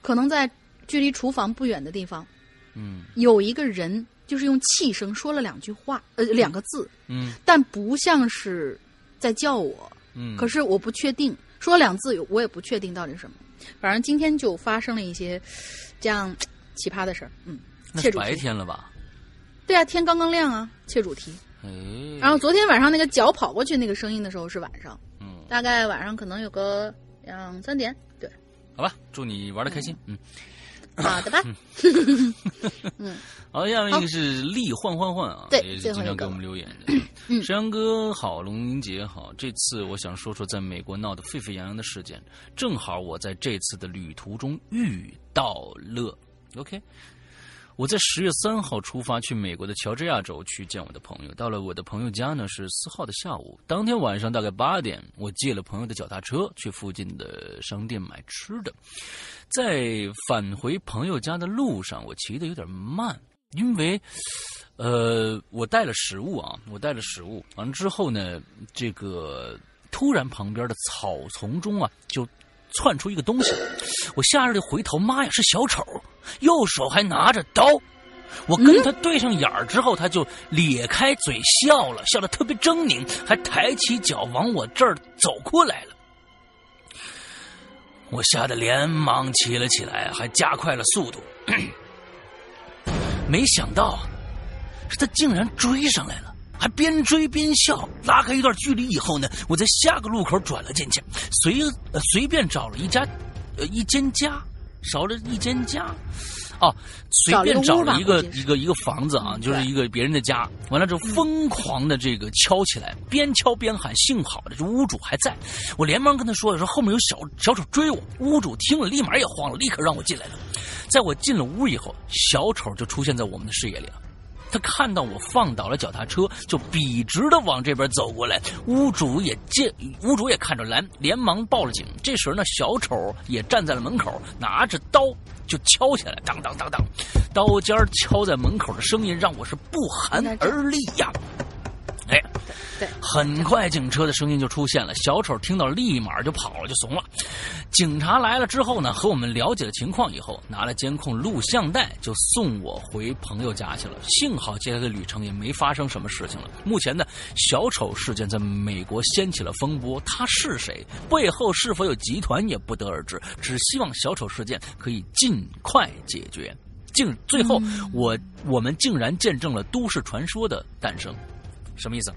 可能在距离厨房不远的地方。
嗯，
有一个人就是用气声说了两句话，呃，两个字，
嗯，
但不像是在叫我，
嗯，
可是我不确定，说两字我也不确定到底是什么，反正今天就发生了一些这样奇葩的事儿，嗯，切主题，
白天了吧？
对啊，天刚刚亮啊，切主题，
哎，
然后昨天晚上那个脚跑过去那个声音的时候是晚上，
嗯，
大概晚上可能有个两三点，对，
好吧，祝你玩的开心，嗯。
好的吧。
嗯，好，下面一个是力换换换啊，
对，
也是经常给我们留言的。嗯，山羊哥好，龙云杰好，这次我想说说在美国闹得沸沸扬扬的事件，正好我在这次的旅途中遇到了。OK。我在十月三号出发去美国的乔治亚州去见我的朋友。到了我的朋友家呢，是四号的下午。当天晚上大概八点，我借了朋友的脚踏车去附近的商店买吃的。在返回朋友家的路上，我骑的有点慢，因为，呃，我带了食物啊，我带了食物。完了之后呢，这个突然旁边的草丛中啊，就。窜出一个东西，我吓得回头，妈呀，是小丑，右手还拿着刀。我跟他对上眼儿之后，他就咧开嘴笑了，笑得特别狰狞，还抬起脚往我这儿走过来了。我吓得连忙骑了起来，还加快了速度。没想到，是他竟然追上来了。还边追边笑，拉开一段距离以后呢，我在下个路口转了进去，随呃随便找了一家，呃一间家，少了一间家，哦，随便找了一个一个一个房子啊，就是一个别人的家，完了之后疯狂的这个敲起来，边敲边喊，幸好的这屋主还在，我连忙跟他说说后面有小小丑追我，屋主听了立马也慌了，立刻让我进来了，在我进了屋以后，小丑就出现在我们的视野里了。他看到我放倒了脚踏车，就笔直的往这边走过来。屋主也见，屋主也看着蓝，连忙报了警。这时候呢，小丑也站在了门口，拿着刀就敲起来，当当当当，刀尖敲在门口的声音让我是不寒而栗呀。哎，
对，
很快警车的声音就出现了。小丑听到，立马就跑了，就怂了。警察来了之后呢，和我们了解了情况以后，拿了监控录像带，就送我回朋友家去了。幸好接下来的旅程也没发生什么事情了。目前呢，小丑事件在美国掀起了风波，他是谁，背后是否有集团也不得而知。只希望小丑事件可以尽快解决。竟最后，我我们竟然见证了都市传说的诞生。什么意思？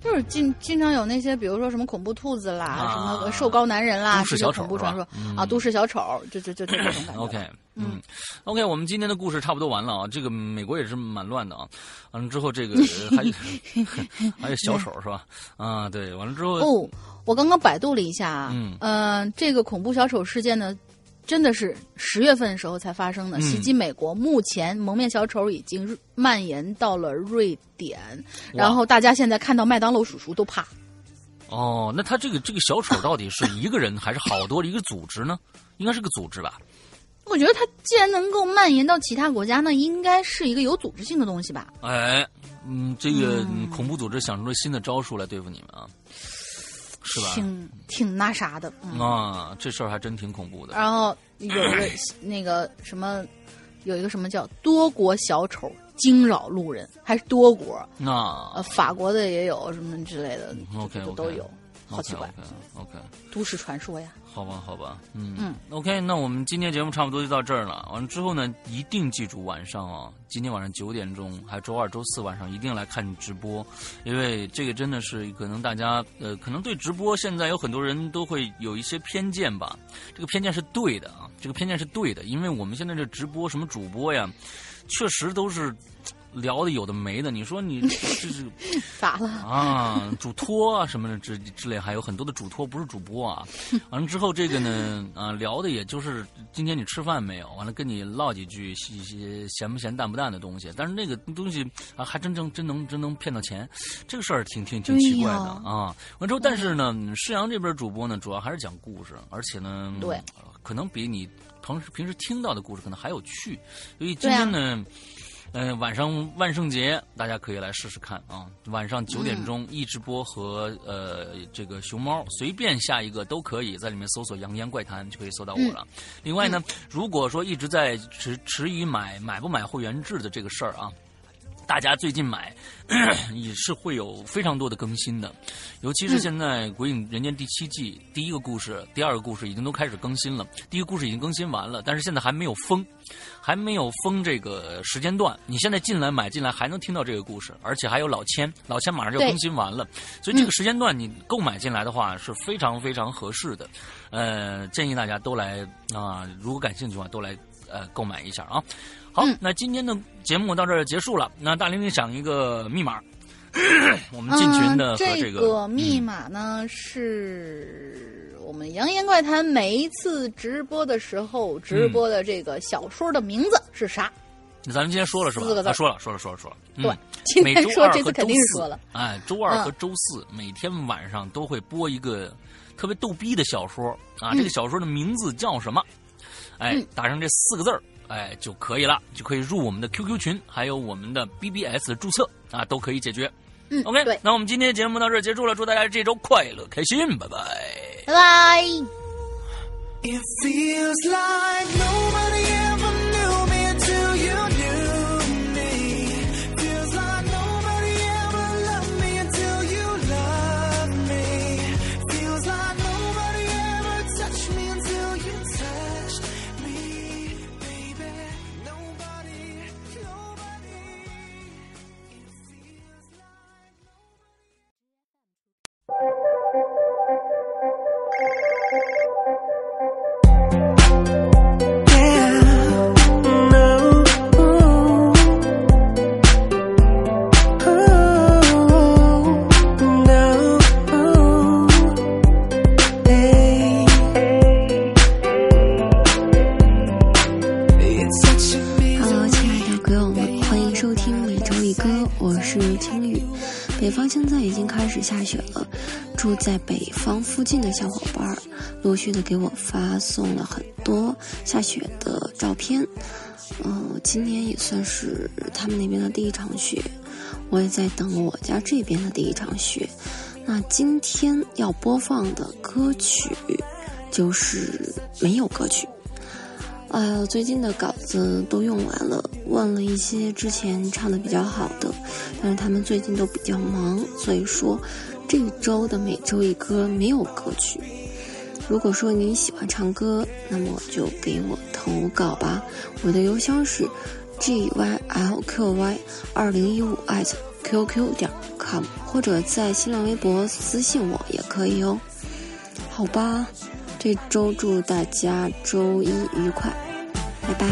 就是经经常有那些，比如说什么恐怖兔子啦，什么瘦高男人啦，
都市小丑
恐怖传说啊，都市小丑，就就就这种感觉。
OK，嗯，OK，我们今天的故事差不多完了啊。这个美国也是蛮乱的啊。完了之后，这个 还有还有小丑是吧？啊，对，完了之后
哦，我刚刚百度了一下啊，嗯，呃，这个恐怖小丑事件呢。真的是十月份的时候才发生的袭击美国。目前蒙面小丑已经蔓延到了瑞典，然后大家现在看到麦当劳叔叔都怕。
哦，那他这个这个小丑到底是一个人还是好多的一个组织呢？应该是个组织吧？
我觉得他既然能够蔓延到其他国家，那应该是一个有组织性的东西吧？
哎，嗯，这个恐怖组织想出了新的招数来对付你们啊。是吧？
挺挺那啥的
啊，这事儿还真挺恐怖的。
然后有一个那个什么，有一个什么叫多国小丑惊扰路人，还是多国
啊？
呃，法国的也有什么之类的
，OK，
都有，好奇怪
，OK，
都市传说呀。
好吧，好吧，嗯嗯，OK，那我们今天节目差不多就到这儿了。完了之后呢，一定记住晚上啊，今天晚上九点钟，还有周二、周四晚上一定来看直播，因为这个真的是可能大家呃，可能对直播现在有很多人都会有一些偏见吧。这个偏见是对的啊，这个偏见是对的，因为我们现在这直播什么主播呀，确实都是。聊的有的没的，你说你 这是
咋了
啊？主托啊什么的之之类，还有很多的主托不是主播啊。完了之后，这个呢啊聊的也就是今天你吃饭没有？完了跟你唠几句一些咸不咸淡不淡的东西。但是那个东西啊，还真正真能真能骗到钱，这个事儿挺挺挺奇怪的啊。完之后，但是呢，施阳这边主播呢，主要还是讲故事，而且呢，
对，
可能比你平时平时听到的故事可能还有趣。所以今天呢。嗯，晚上万圣节大家可以来试试看啊！晚上九点钟一直播和呃这个熊猫，随便下一个都可以，在里面搜索“扬言怪谈”就可以搜到我了。另外呢，如果说一直在迟迟疑买买不买会员制的这个事儿啊，大家最近买 也是会有非常多的更新的，尤其是现在《鬼影人间》第七季第一个故事、第二个故事已经都开始更新了。第一个故事已经更新完了，但是现在还没有封，还没有封这个时间段。你现在进来买进来还能听到这个故事，而且还有老千，老千马上就更新完了，所以这个时间段你购买进来的话是非常非常合适的。呃，建议大家都来啊，如果感兴趣的话，都来呃购买一下啊。好，那今天的节目到这儿结束了。那大玲玲想一个密码，我们进群的和
这
个
密码呢，是我们《扬言怪谈》每一次直播的时候直播的这个小说的名字是啥？
那咱们今天说了是吧？
四个字，
说了说了说了说了。
对，今天说这次肯定是说了。
哎，周二和周四每天晚上都会播一个特别逗逼的小说啊，这个小说的名字叫什么？哎，打上这四个字儿。哎，就可以了，就可以入我们的 QQ 群，还有我们的 BBS 注册啊，都可以解决。
嗯
，OK，那我们今天的节目到这儿结束了，祝大家这周快乐开心，拜拜，
拜拜。
北方现在已经开始下雪了，住在北方附近的小伙伴陆续的给我发送了很多下雪的照片，嗯，今年也算是他们那边的第一场雪，我也在等我家这边的第一场雪。那今天要播放的歌曲就是没有歌曲，哎呀，最近的稿子都用完了，问了一些之前唱的比较好的，但是他们最近都比较忙，所以说。这一周的每周一歌没有歌曲。如果说你喜欢唱歌，那么就给我投稿吧。我的邮箱是 g y l q y 二零一五 at qq 点 com，或者在新浪微博私信我也可以哦。好吧，这周祝大家周一愉快，拜拜。